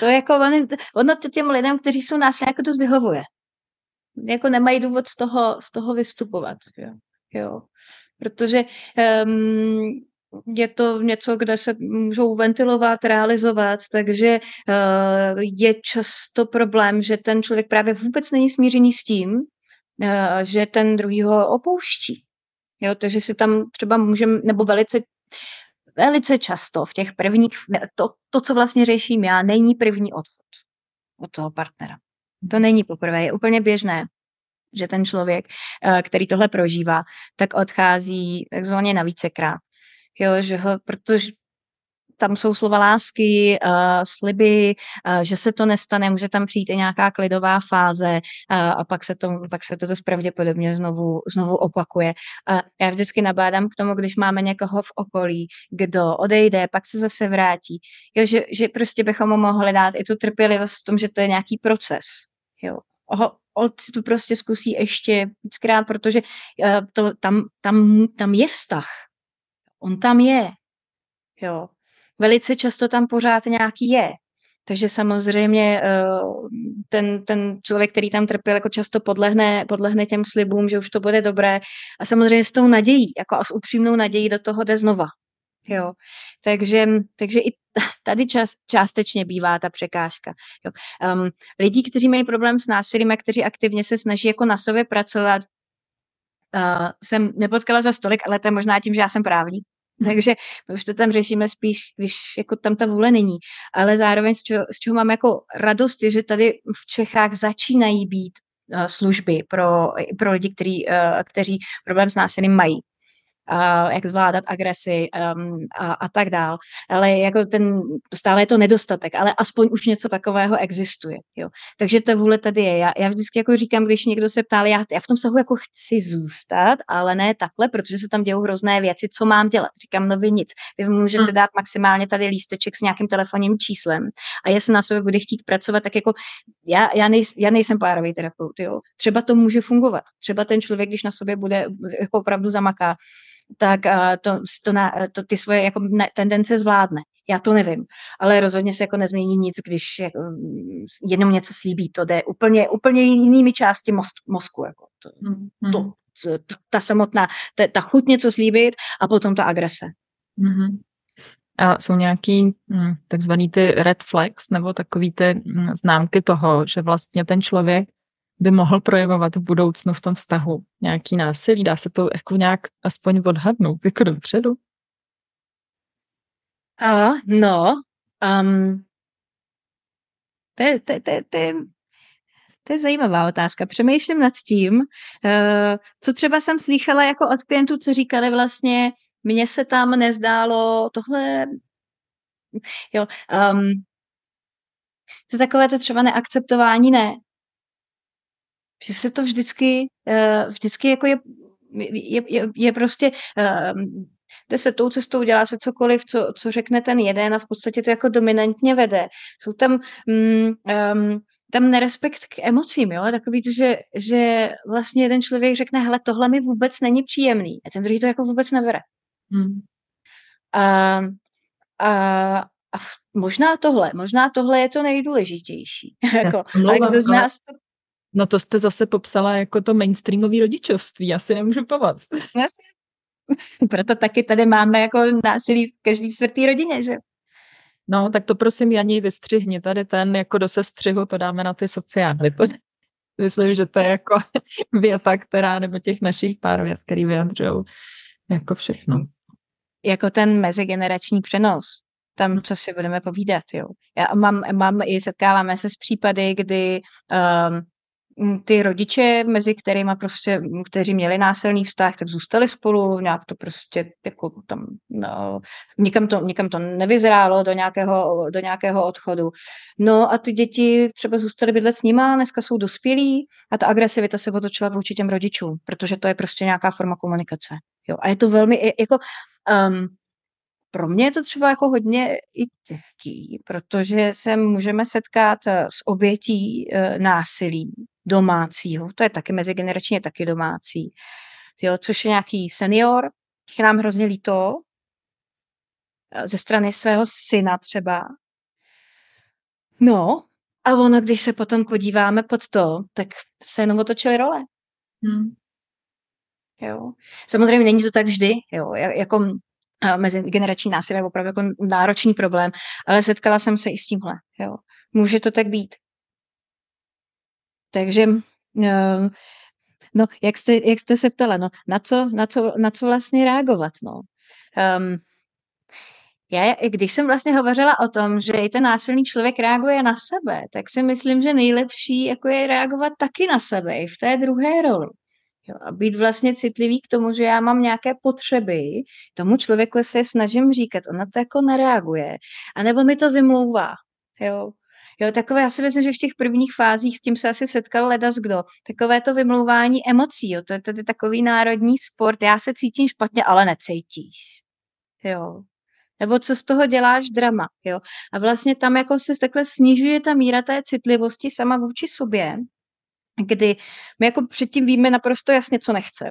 To jako ono, ono to těm lidem, kteří jsou nás jako dost vyhovuje. Jako nemají důvod z toho, z toho vystupovat. Jo. jo. Protože um, je to něco, kde se můžou ventilovat, realizovat, takže uh, je často problém, že ten člověk právě vůbec není smířený s tím, uh, že ten druhý ho opouští. Jo, takže si tam třeba můžeme, nebo velice velice často v těch prvních, to, to, co vlastně řeším já, není první odchod od toho partnera. To není poprvé, je úplně běžné, že ten člověk, eh, který tohle prožívá, tak odchází takzvaně na vícekrát. Jo, že ho, protože tam jsou slova lásky, uh, sliby, uh, že se to nestane, může tam přijít i nějaká klidová fáze uh, a pak se to, pak se to pravděpodobně znovu, znovu opakuje. Uh, já vždycky nabádám k tomu, když máme někoho v okolí, kdo odejde, pak se zase vrátí, jo, že, že prostě bychom mu mohli dát i tu trpělivost v tom, že to je nějaký proces. Jo. Ho, on si tu prostě zkusí ještě víckrát, protože uh, to, tam, tam, tam je vztah. On tam je. Jo. Velice často tam pořád nějaký je. Takže samozřejmě eh, ten, ten člověk, který tam trpěl, jako často podlehne, podlehne těm slibům, že už to bude dobré. A samozřejmě s tou nadějí, jako a s upřímnou nadějí do toho jde znova. Jo. Takže, takže i tady čas, částečně bývá ta překážka. Jo. Um, lidi, kteří mají problém s násilím a kteří aktivně se snaží jako na sobě pracovat, uh, jsem nepotkala za stolik, ale to je možná tím, že já jsem právník. Takže už to tam řešíme spíš, když jako tam ta vůle není. Ale zároveň z čeho, z čeho mám jako radost, je, že tady v Čechách začínají být uh, služby pro, pro lidi, který, uh, kteří problém s násilím mají uh, jak zvládat agresi um, a, a tak dál. Ale jako ten, stále je to nedostatek, ale aspoň už něco takového existuje. Jo. Takže ta vůle tady je. Já, já vždycky jako říkám, když někdo se ptá, já, já v tom sahu jako chci zůstat, ale ne takhle, protože se tam dějou hrozné věci, co mám dělat. Říkám, no vy nic. Vy můžete hmm. dát maximálně tady lísteček s nějakým telefonním číslem a jestli na sobě bude chtít pracovat, tak jako já, já, nej, já nejsem párový terapeut. Jo. Třeba to může fungovat. Třeba ten člověk, když na sobě bude jako opravdu zamaká, tak to, to, na, to ty svoje jako tendence zvládne. Já to nevím, ale rozhodně se jako nezmění nic, když jako, jenom něco slíbí. To jde úplně, úplně jinými části most, mozku. Jako to, mm-hmm. to, to, ta samotná, ta, ta chuť něco slíbit a potom ta agrese. Mm-hmm. A jsou nějaký hm, takzvaný ty red flags nebo takový ty známky toho, že vlastně ten člověk by mohl projevovat v budoucnu v tom vztahu nějaký násilí? Dá se to jako nějak aspoň odhadnout jako dopředu? A, no, um, to, je, to, to, to, to je zajímavá otázka. Přemýšlím nad tím, uh, co třeba jsem slychala jako od klientů, co říkali vlastně, mně se tam nezdálo tohle, jo, um, to takové to třeba neakceptování ne, že se to vždycky, eh, vždycky jako je, je, je, je prostě ehm, jde se tou cestou, dělá se cokoliv, co, co řekne ten jeden a v podstatě to jako dominantně vede. Jsou tam mm, um, tam nerespekt k emocím, jo, takový že, že vlastně jeden člověk řekne, hele, tohle mi vůbec není příjemný a ten druhý to jako vůbec nebere. Hmm. A, a, a možná tohle, možná tohle je to nejdůležitější. jako, a kdo z nás to No to jste zase popsala jako to mainstreamové rodičovství, já si nemůžu povat. Proto taky tady máme jako násilí v každý čtvrtý rodině, že? No, tak to prosím Janí vystřihni. Tady ten jako do sestřihu to dáme na ty sociály. To, myslím, že to je jako věta, která, nebo těch našich pár vět, který vyjadřují jako všechno. Jako ten mezigenerační přenos. Tam, co si budeme povídat, jo. Já mám, mám i setkáváme se s případy, kdy um, ty rodiče, mezi kterými prostě, kteří měli násilný vztah, tak zůstali spolu, nějak to prostě jako tam, no, nikam, to, nikam to nevyzrálo do nějakého, do nějakého odchodu. No a ty děti třeba zůstaly bydlet s nima, dneska jsou dospělí a ta agresivita se otočila vůči těm rodičům, protože to je prostě nějaká forma komunikace. Jo. A je to velmi, jako, um, pro mě je to třeba jako hodně i těžký, protože se můžeme setkat eh, s obětí e, násilí domácího, to je taky mezigeneračně taky domácí, jo, což je nějaký senior, je nám hrozně líto, eh, ze strany svého syna třeba. No, a ono, když se potom podíváme pod to, tak se jenom otočily role. Hmm. Jo. Samozřejmě není to tak vždy, jo, jako mezigenerační násilí je opravdu jako náročný problém, ale setkala jsem se i s tímhle. Jo. Může to tak být. Takže ehm, no, jak jste, jak jste se ptala, no, na, co, na, co, na co vlastně reagovat? No? Um, já, když jsem vlastně hovořila o tom, že i ten násilný člověk reaguje na sebe, tak si myslím, že nejlepší jako je reagovat taky na sebe, i v té druhé roli. Jo, a být vlastně citlivý k tomu, že já mám nějaké potřeby, tomu člověku se snažím říkat, ona to jako nereaguje, anebo mi to vymlouvá. Jo. Jo, takové, já si myslím, že v těch prvních fázích s tím se asi setkal ledas kdo. Takové to vymlouvání emocí, jo, to je tady takový národní sport, já se cítím špatně, ale necítíš. Jo. Nebo co z toho děláš drama, jo. A vlastně tam jako se takhle snižuje ta míra té citlivosti sama vůči sobě, kdy my jako předtím víme naprosto jasně, co nechcem.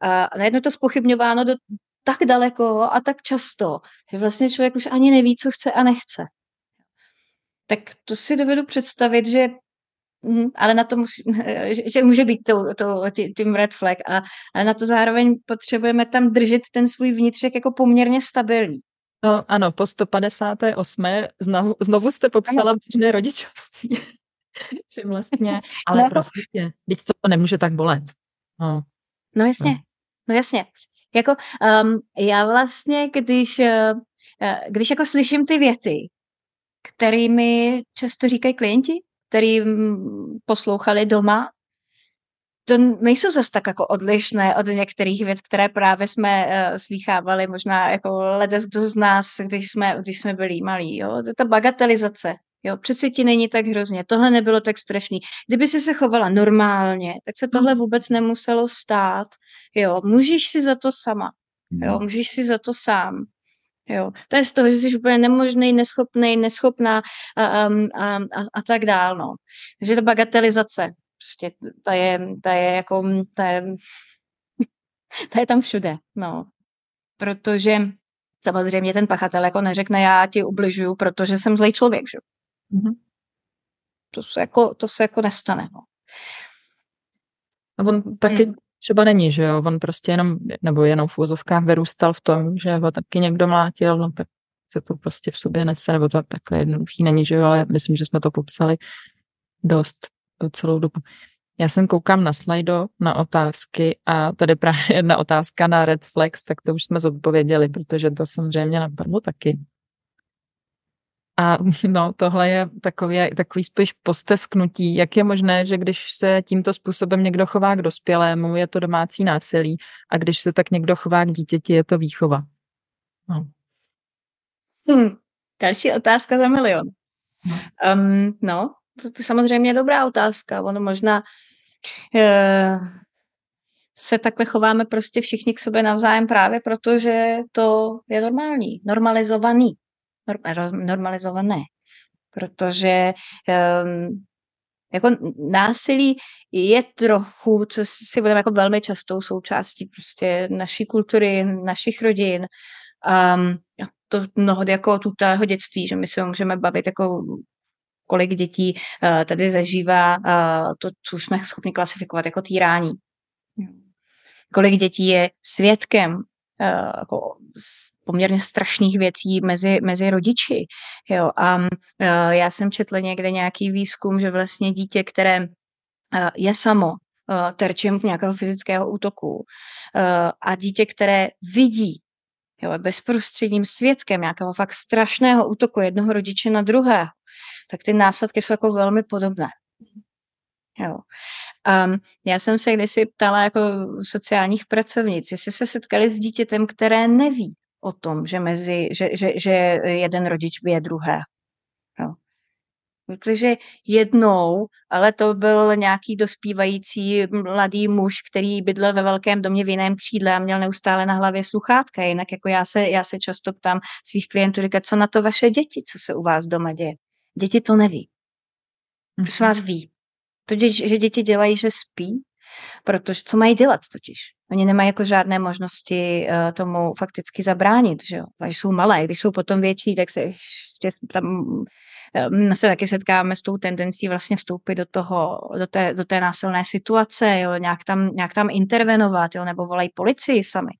A najednou to spochybňováno do tak daleko a tak často, že vlastně člověk už ani neví, co chce a nechce. Tak to si dovedu představit, že hm, ale na to musí, že, že může být to, to, tím red flag a, a na to zároveň potřebujeme tam držet ten svůj vnitřek jako poměrně stabilní. No ano, po 158. Znovu, znovu jste popsala běžné rodičovství. že vlastně, ale no. prostě, teď to nemůže tak bolet. No, no jasně, no. no jasně. Jako um, já vlastně, když, uh, když jako slyším ty věty, kterými často říkají klienti, který poslouchali doma, to nejsou zase tak jako odlišné od některých věc, které právě jsme uh, slýchávali, možná jako ledes kdo z nás, když jsme, když jsme byli malí. Jo? To je ta bagatelizace Jo, přeci ti není tak hrozně, tohle nebylo tak strašný. Kdyby si se chovala normálně, tak se tohle hmm. vůbec nemuselo stát. Jo, můžeš si za to sama. Jo, hmm. můžeš si za to sám. Jo, to je z toho, že jsi úplně nemožný, neschopný, neschopná a, a, a, a, a tak dál. No. Takže ta bagatelizace, prostě ta je, ta je jako, ta je, ta je tam všude. No. Protože samozřejmě ten pachatel jako neřekne, já ti ubližuju, protože jsem zlej člověk, že? Mm-hmm. To se jako, to se jako nestane. No. A on taky hmm. Třeba není, že jo, on prostě jenom, nebo jenom v úzovkách vyrůstal v tom, že ho taky někdo mlátil, no tak se to prostě v sobě nese, nebo to takhle jednoduchý není, že jo, ale myslím, že jsme to popsali dost po celou dobu. Já jsem koukám na slajdo, na otázky a tady právě jedna otázka na Red Flex, tak to už jsme zodpověděli, protože to samozřejmě napadlo taky. A no, tohle je takový, takový spíš postesknutí. Jak je možné, že když se tímto způsobem někdo chová k dospělému, je to domácí násilí a když se tak někdo chová k dítěti, je to výchova? No. Hmm. Další otázka za milion. Um, no, to, to samozřejmě je dobrá otázka. Ono možná uh, se takhle chováme prostě všichni k sobě navzájem právě protože to je normální, normalizovaný normalizované. Protože um, jako násilí je trochu, co si budeme jako velmi častou součástí prostě naší kultury, našich rodin. Um, to mnohdy jako tutého dětství, že my se můžeme bavit jako kolik dětí uh, tady zažívá uh, to, co jsme schopni klasifikovat jako týrání. Kolik dětí je svědkem uh, jako poměrně strašných věcí mezi, mezi rodiči. Jo. A uh, já jsem četla někde nějaký výzkum, že vlastně dítě, které uh, je samo uh, terčem nějakého fyzického útoku a dítě, které vidí jo, bezprostředním svědkem nějakého fakt strašného útoku jednoho rodiče na druhého, tak ty následky jsou jako velmi podobné. Jo. Um, já jsem se kdysi ptala jako sociálních pracovnic, jestli se setkali s dítětem, které neví o tom, že, mezi, že, že, že jeden rodič bije druhé. No. že jednou, ale to byl nějaký dospívající mladý muž, který bydlel ve velkém domě v jiném křídle a měl neustále na hlavě sluchátka. Jinak jako já se, já se často ptám svých klientů, říkat, co na to vaše děti, co se u vás doma děje. Děti to neví. Prosím vás ví. To, že děti dělají, že spí, protože co mají dělat totiž? Oni nemají jako žádné možnosti uh, tomu fakticky zabránit, že jo? Když jsou malé, když jsou potom větší, tak se ještě tam um, se taky setkáme s tou tendencí vlastně vstoupit do toho, do té, do té násilné situace, jo? Nějak, tam, nějak tam intervenovat, jo? nebo volají policii sami.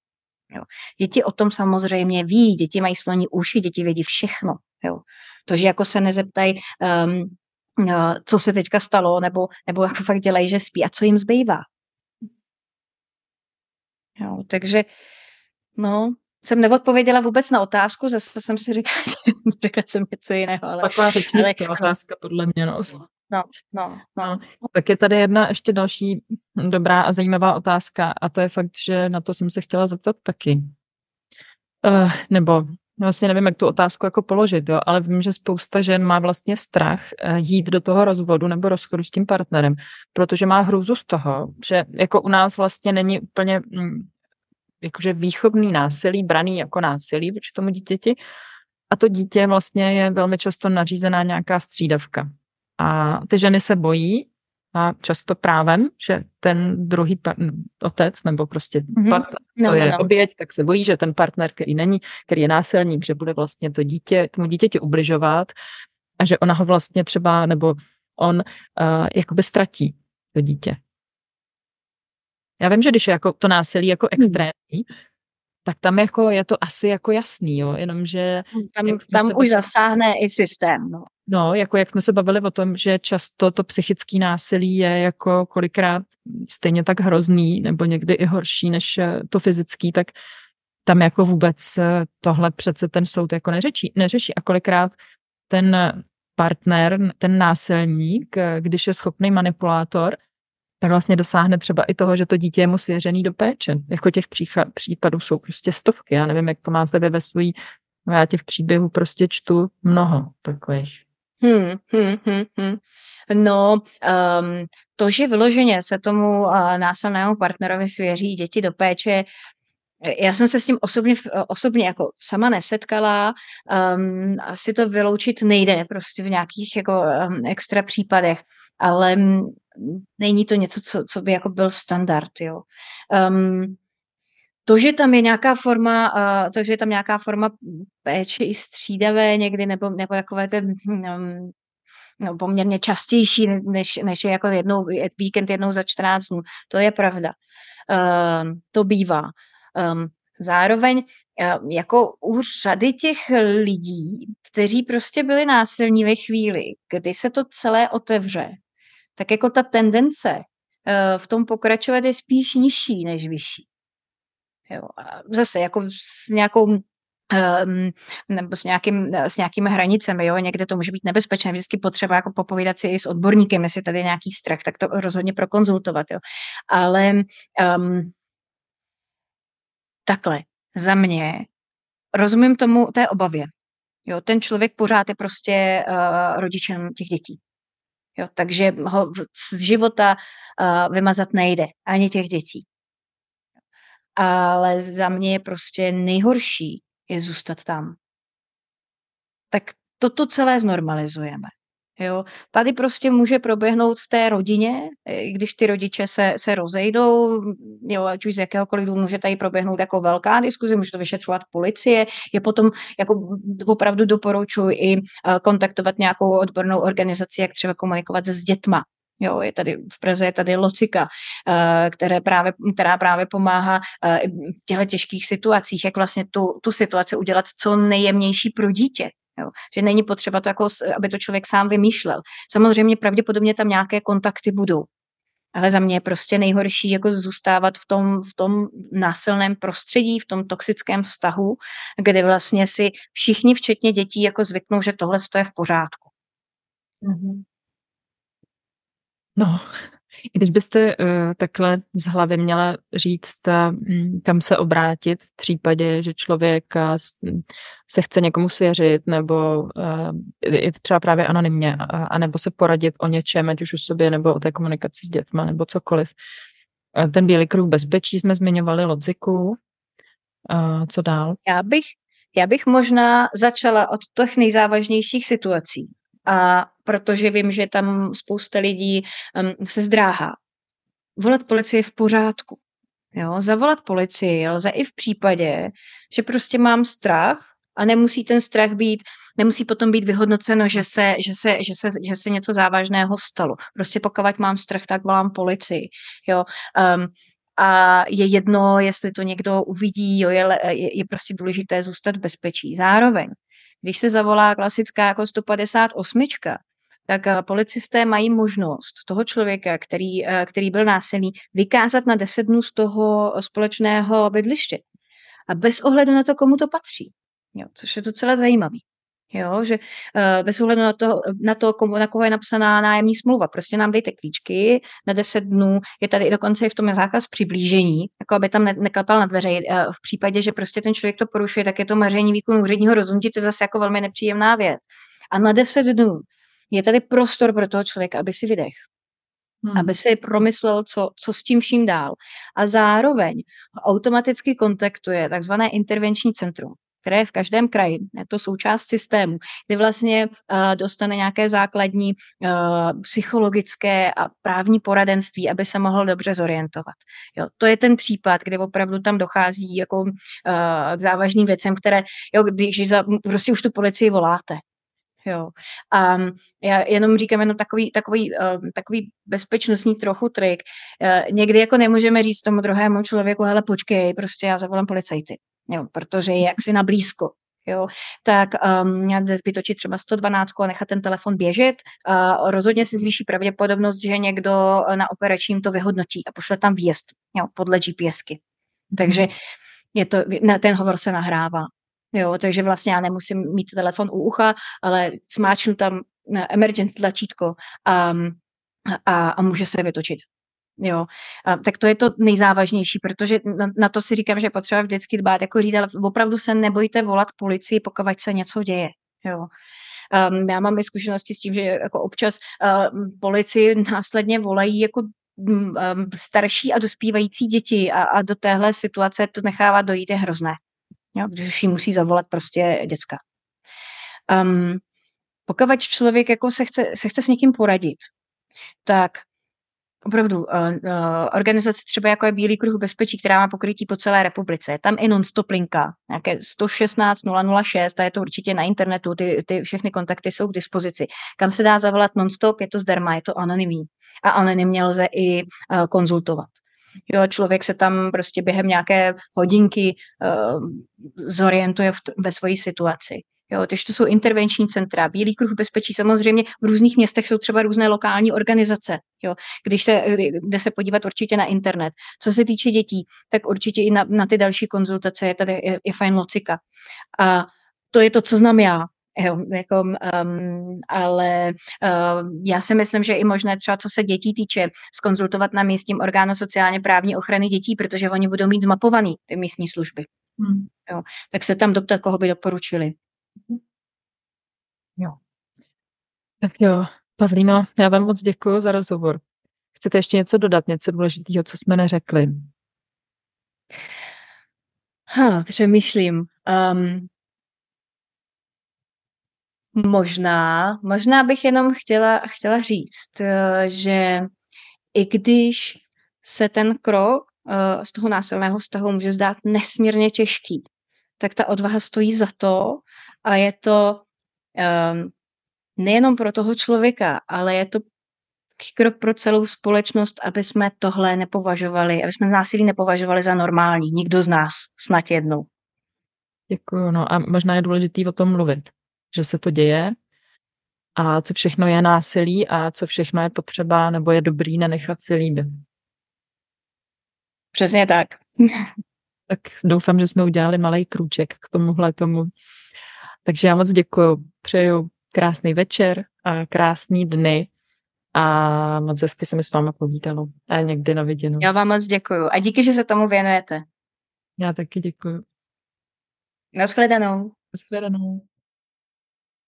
Jo? Děti o tom samozřejmě ví, děti mají sloní uši, děti vědí všechno. Jo? To, že jako se nezeptají, um, co se teďka stalo, nebo, nebo jako fakt dělají, že spí a co jim zbývá. Jo, takže no, jsem neodpověděla vůbec na otázku, zase jsem si říkala, řekla jsem něco jiného. Ale, Taková řečnická ale, otázka podle mě. No. no, no, no. Tak je tady jedna ještě další dobrá a zajímavá otázka a to je fakt, že na to jsem se chtěla zeptat taky. Uh, nebo vlastně nevím, jak tu otázku jako položit, jo, ale vím, že spousta žen má vlastně strach eh, jít do toho rozvodu nebo rozchodu s tím partnerem, protože má hrůzu z toho, že jako u nás vlastně není úplně mm, jakože výchovný násilí braný jako násilí vůči tomu dítěti a to dítě vlastně je velmi často nařízená nějaká střídavka. A ty ženy se bojí, a často právem, že ten druhý par- otec nebo prostě mm-hmm. partner, co no, je no. oběť, tak se bojí, že ten partner, který není, který je násilník, že bude vlastně to dítě, tomu dítěti ubližovat a že ona ho vlastně třeba, nebo on uh, jakoby ztratí to dítě. Já vím, že když je jako to násilí jako hmm. Tak tam jako je to asi jako jasný, jo, jenomže... Tam, tam už zasáhne i systém, no. No, jako jak jsme se bavili o tom, že často to psychické násilí je jako kolikrát stejně tak hrozný, nebo někdy i horší než eh, to fyzický, tak tam jako vůbec eh, tohle přece ten soud jako neřeší, neřeší. A kolikrát ten partner, ten násilník, eh, když je schopný manipulátor, tak vlastně dosáhne třeba i toho, že to dítě je mu svěřený do péče. Jako těch případů jsou prostě stovky. Já nevím, jak to máte vy ve svojí, no já těch příběhů prostě čtu mnoho takových. Hmm, hmm, hmm, hmm. No, um, to, že vyloženě se tomu uh, násilnému partnerovi svěří děti do péče, já jsem se s tím osobně, osobně jako sama nesetkala, um, asi to vyloučit nejde prostě v nějakých jako um, extra případech, ale není to něco, co, co by jako byl standard, jo. Um, to, že tam je nějaká forma, uh, to, že je tam nějaká forma péče i střídavé někdy, nebo, nebo takové ten um, no, poměrně častější, než, než je jako jednou, víkend jednou za 14 dnů, to je pravda. Uh, to bývá. Um, zároveň uh, jako u řady těch lidí, kteří prostě byli násilní ve chvíli, kdy se to celé otevře, tak jako ta tendence uh, v tom pokračovat je spíš nižší než vyšší. Jo, a zase jako s nějakou um, nebo s, nějakým, s nějakými hranicemi, jo, někde to může být nebezpečné, vždycky potřeba jako popovídat si i s odborníkem, jestli tady je nějaký strach, tak to rozhodně prokonzultovat, jo. Ale um, takhle, za mě, rozumím tomu té obavě, jo, ten člověk pořád je prostě uh, rodičem těch dětí. Jo, takže ho z života uh, vymazat nejde, ani těch dětí ale za mě je prostě nejhorší je zůstat tam. Tak toto celé znormalizujeme. Jo. Tady prostě může proběhnout v té rodině, když ty rodiče se, se rozejdou, jo, ať už z jakéhokoliv důvodu může tady proběhnout jako velká diskuze, může to vyšetřovat policie, je potom jako opravdu doporučuji i kontaktovat nějakou odbornou organizaci, jak třeba komunikovat s dětma, Jo, je tady v Praze je tady Locika, eh, které právě, která právě pomáhá v těchto těžkých situacích, jak vlastně tu, tu situaci udělat co nejjemnější pro dítě. Jo. Že není potřeba to, jako, aby to člověk sám vymýšlel. Samozřejmě pravděpodobně tam nějaké kontakty budou. Ale za mě je prostě nejhorší jako zůstávat v tom, v tom násilném prostředí, v tom toxickém vztahu, kde vlastně si všichni, včetně dětí, jako zvyknou, že tohle je v pořádku. Mm-hmm. No, i když byste uh, takhle z hlavy měla říct, uh, kam se obrátit v případě, že člověk uh, se chce někomu svěřit, nebo uh, i třeba právě anonymně, uh, anebo se poradit o něčem, ať už o sobě, nebo o té komunikaci s dětma, nebo cokoliv. Uh, ten bílý kruh bezpečí jsme zmiňovali, lodziku. Uh, co dál? Já bych, já bych možná začala od těch nejzávažnějších situací a protože vím, že tam spousta lidí um, se zdráhá. Volat policii v pořádku. Jo, zavolat policii lze i v případě, že prostě mám strach a nemusí ten strach být, nemusí potom být vyhodnoceno, že se, že se, že se, že se něco závažného stalo. Prostě pokud mám strach, tak volám policii. Jo. Um, a je jedno, jestli to někdo uvidí, jo, je, je, je prostě důležité zůstat v bezpečí. Zároveň když se zavolá klasická jako 158, tak eh, policisté mají možnost toho člověka, který, eh, který byl násilný, vykázat na 10 dnů z toho společného bydliště. A bez ohledu na to, komu to patří. Jo, což je docela zajímavý. Jo, že uh, bez ohledu na to, na to komu, na koho je napsaná nájemní smlouva, prostě nám dejte klíčky na 10 dnů, je tady dokonce i v tom zákaz přiblížení, jako aby tam ne, na dveře. V případě, že prostě ten člověk to porušuje, tak je to maření výkonu úředního rozhodnutí, to je zase jako velmi nepříjemná věc. A na 10 dnů je tady prostor pro toho člověka, aby si vydech. Hmm. aby si promyslel, co, co s tím vším dál. A zároveň automaticky kontaktuje takzvané intervenční centrum které je v každém kraji. Je to součást systému, kdy vlastně uh, dostane nějaké základní uh, psychologické a právní poradenství, aby se mohl dobře zorientovat. Jo, to je ten případ, kdy opravdu tam dochází jako uh, k závažným věcem, které, jo, když za, prostě už tu policii voláte, Jo. A já jenom říkám jenom takový, takový, uh, takový bezpečnostní trochu trik. Uh, někdy jako nemůžeme říct tomu druhému člověku, hele počkej, prostě já zavolám policajty jo, protože je jaksi na blízko. Jo, tak um, vytočit třeba 112 a nechat ten telefon běžet. Uh, rozhodně si zvýší pravděpodobnost, že někdo na operačním to vyhodnotí a pošle tam výjezd jo, podle GPSky. Takže mhm. je to, ten hovor se nahrává. Jo, takže vlastně já nemusím mít telefon u ucha, ale smáčnu tam emergent tlačítko a, a, a může se vytočit. Jo, a, tak to je to nejzávažnější, protože na, na to si říkám, že potřeba vždycky dbát, jako říct, ale opravdu se nebojte volat policii, pokud se něco děje. Jo. Um, já mám i zkušenosti s tím, že jako občas um, policii následně volají jako um, starší a dospívající děti a, a do téhle situace to nechává dojít je hrozné. Jo, když ji musí zavolat prostě děcka. Um, pokud člověk jako se chce, se chce s někým poradit, tak opravdu uh, uh, organizace třeba jako je Bílý kruh bezpečí, která má pokrytí po celé republice. Tam i non-stop linka, nějaké 116 006, a je to určitě na internetu, ty, ty všechny kontakty jsou k dispozici. Kam se dá zavolat non-stop, je to zdarma, je to anonymní. A anonymně lze i uh, konzultovat. Jo, člověk se tam prostě během nějaké hodinky uh, zorientuje v, ve své situaci. Jo, takže to jsou intervenční centra. Bílý kruh bezpečí samozřejmě v různých městech jsou třeba různé lokální organizace. Jo, když se, jde se podívat určitě na internet. Co se týče dětí, tak určitě i na, na ty další konzultace je tady je fajn locika. A to je to, co znám já. Jo, jako, um, ale um, já si myslím, že je i možné třeba, co se dětí týče, skonzultovat na místním orgánu sociálně právní ochrany dětí, protože oni budou mít zmapovaný ty místní služby. Hmm. Jo, tak se tam doptat, koho by doporučili. Jo. Tak jo, Pavlíno, já vám moc děkuji za rozhovor. Chcete ještě něco dodat, něco důležitého, co jsme neřekli? Ha, přemýšlím. Um, možná, možná bych jenom chtěla, chtěla říct, uh, že i když se ten krok uh, z toho násilného vztahu může zdát nesmírně těžký, tak ta odvaha stojí za to a je to um, nejenom pro toho člověka, ale je to krok pro celou společnost, aby jsme tohle nepovažovali, aby jsme násilí nepovažovali za normální. Nikdo z nás, snad jednou. Děkuju, no a možná je důležitý o tom mluvit, že se to děje a co všechno je násilí a co všechno je potřeba nebo je dobrý nenechat si líbit. Přesně tak. tak doufám, že jsme udělali malý krůček k tomuhle tomu. Takže já moc děkuju. Přeju krásný večer a krásný dny a moc hezky se mi s váma povídalo. A někdy na viděnou. Já vám moc děkuju a díky, že se tomu věnujete. Já taky děkuju. Naschledanou. Naschledanou.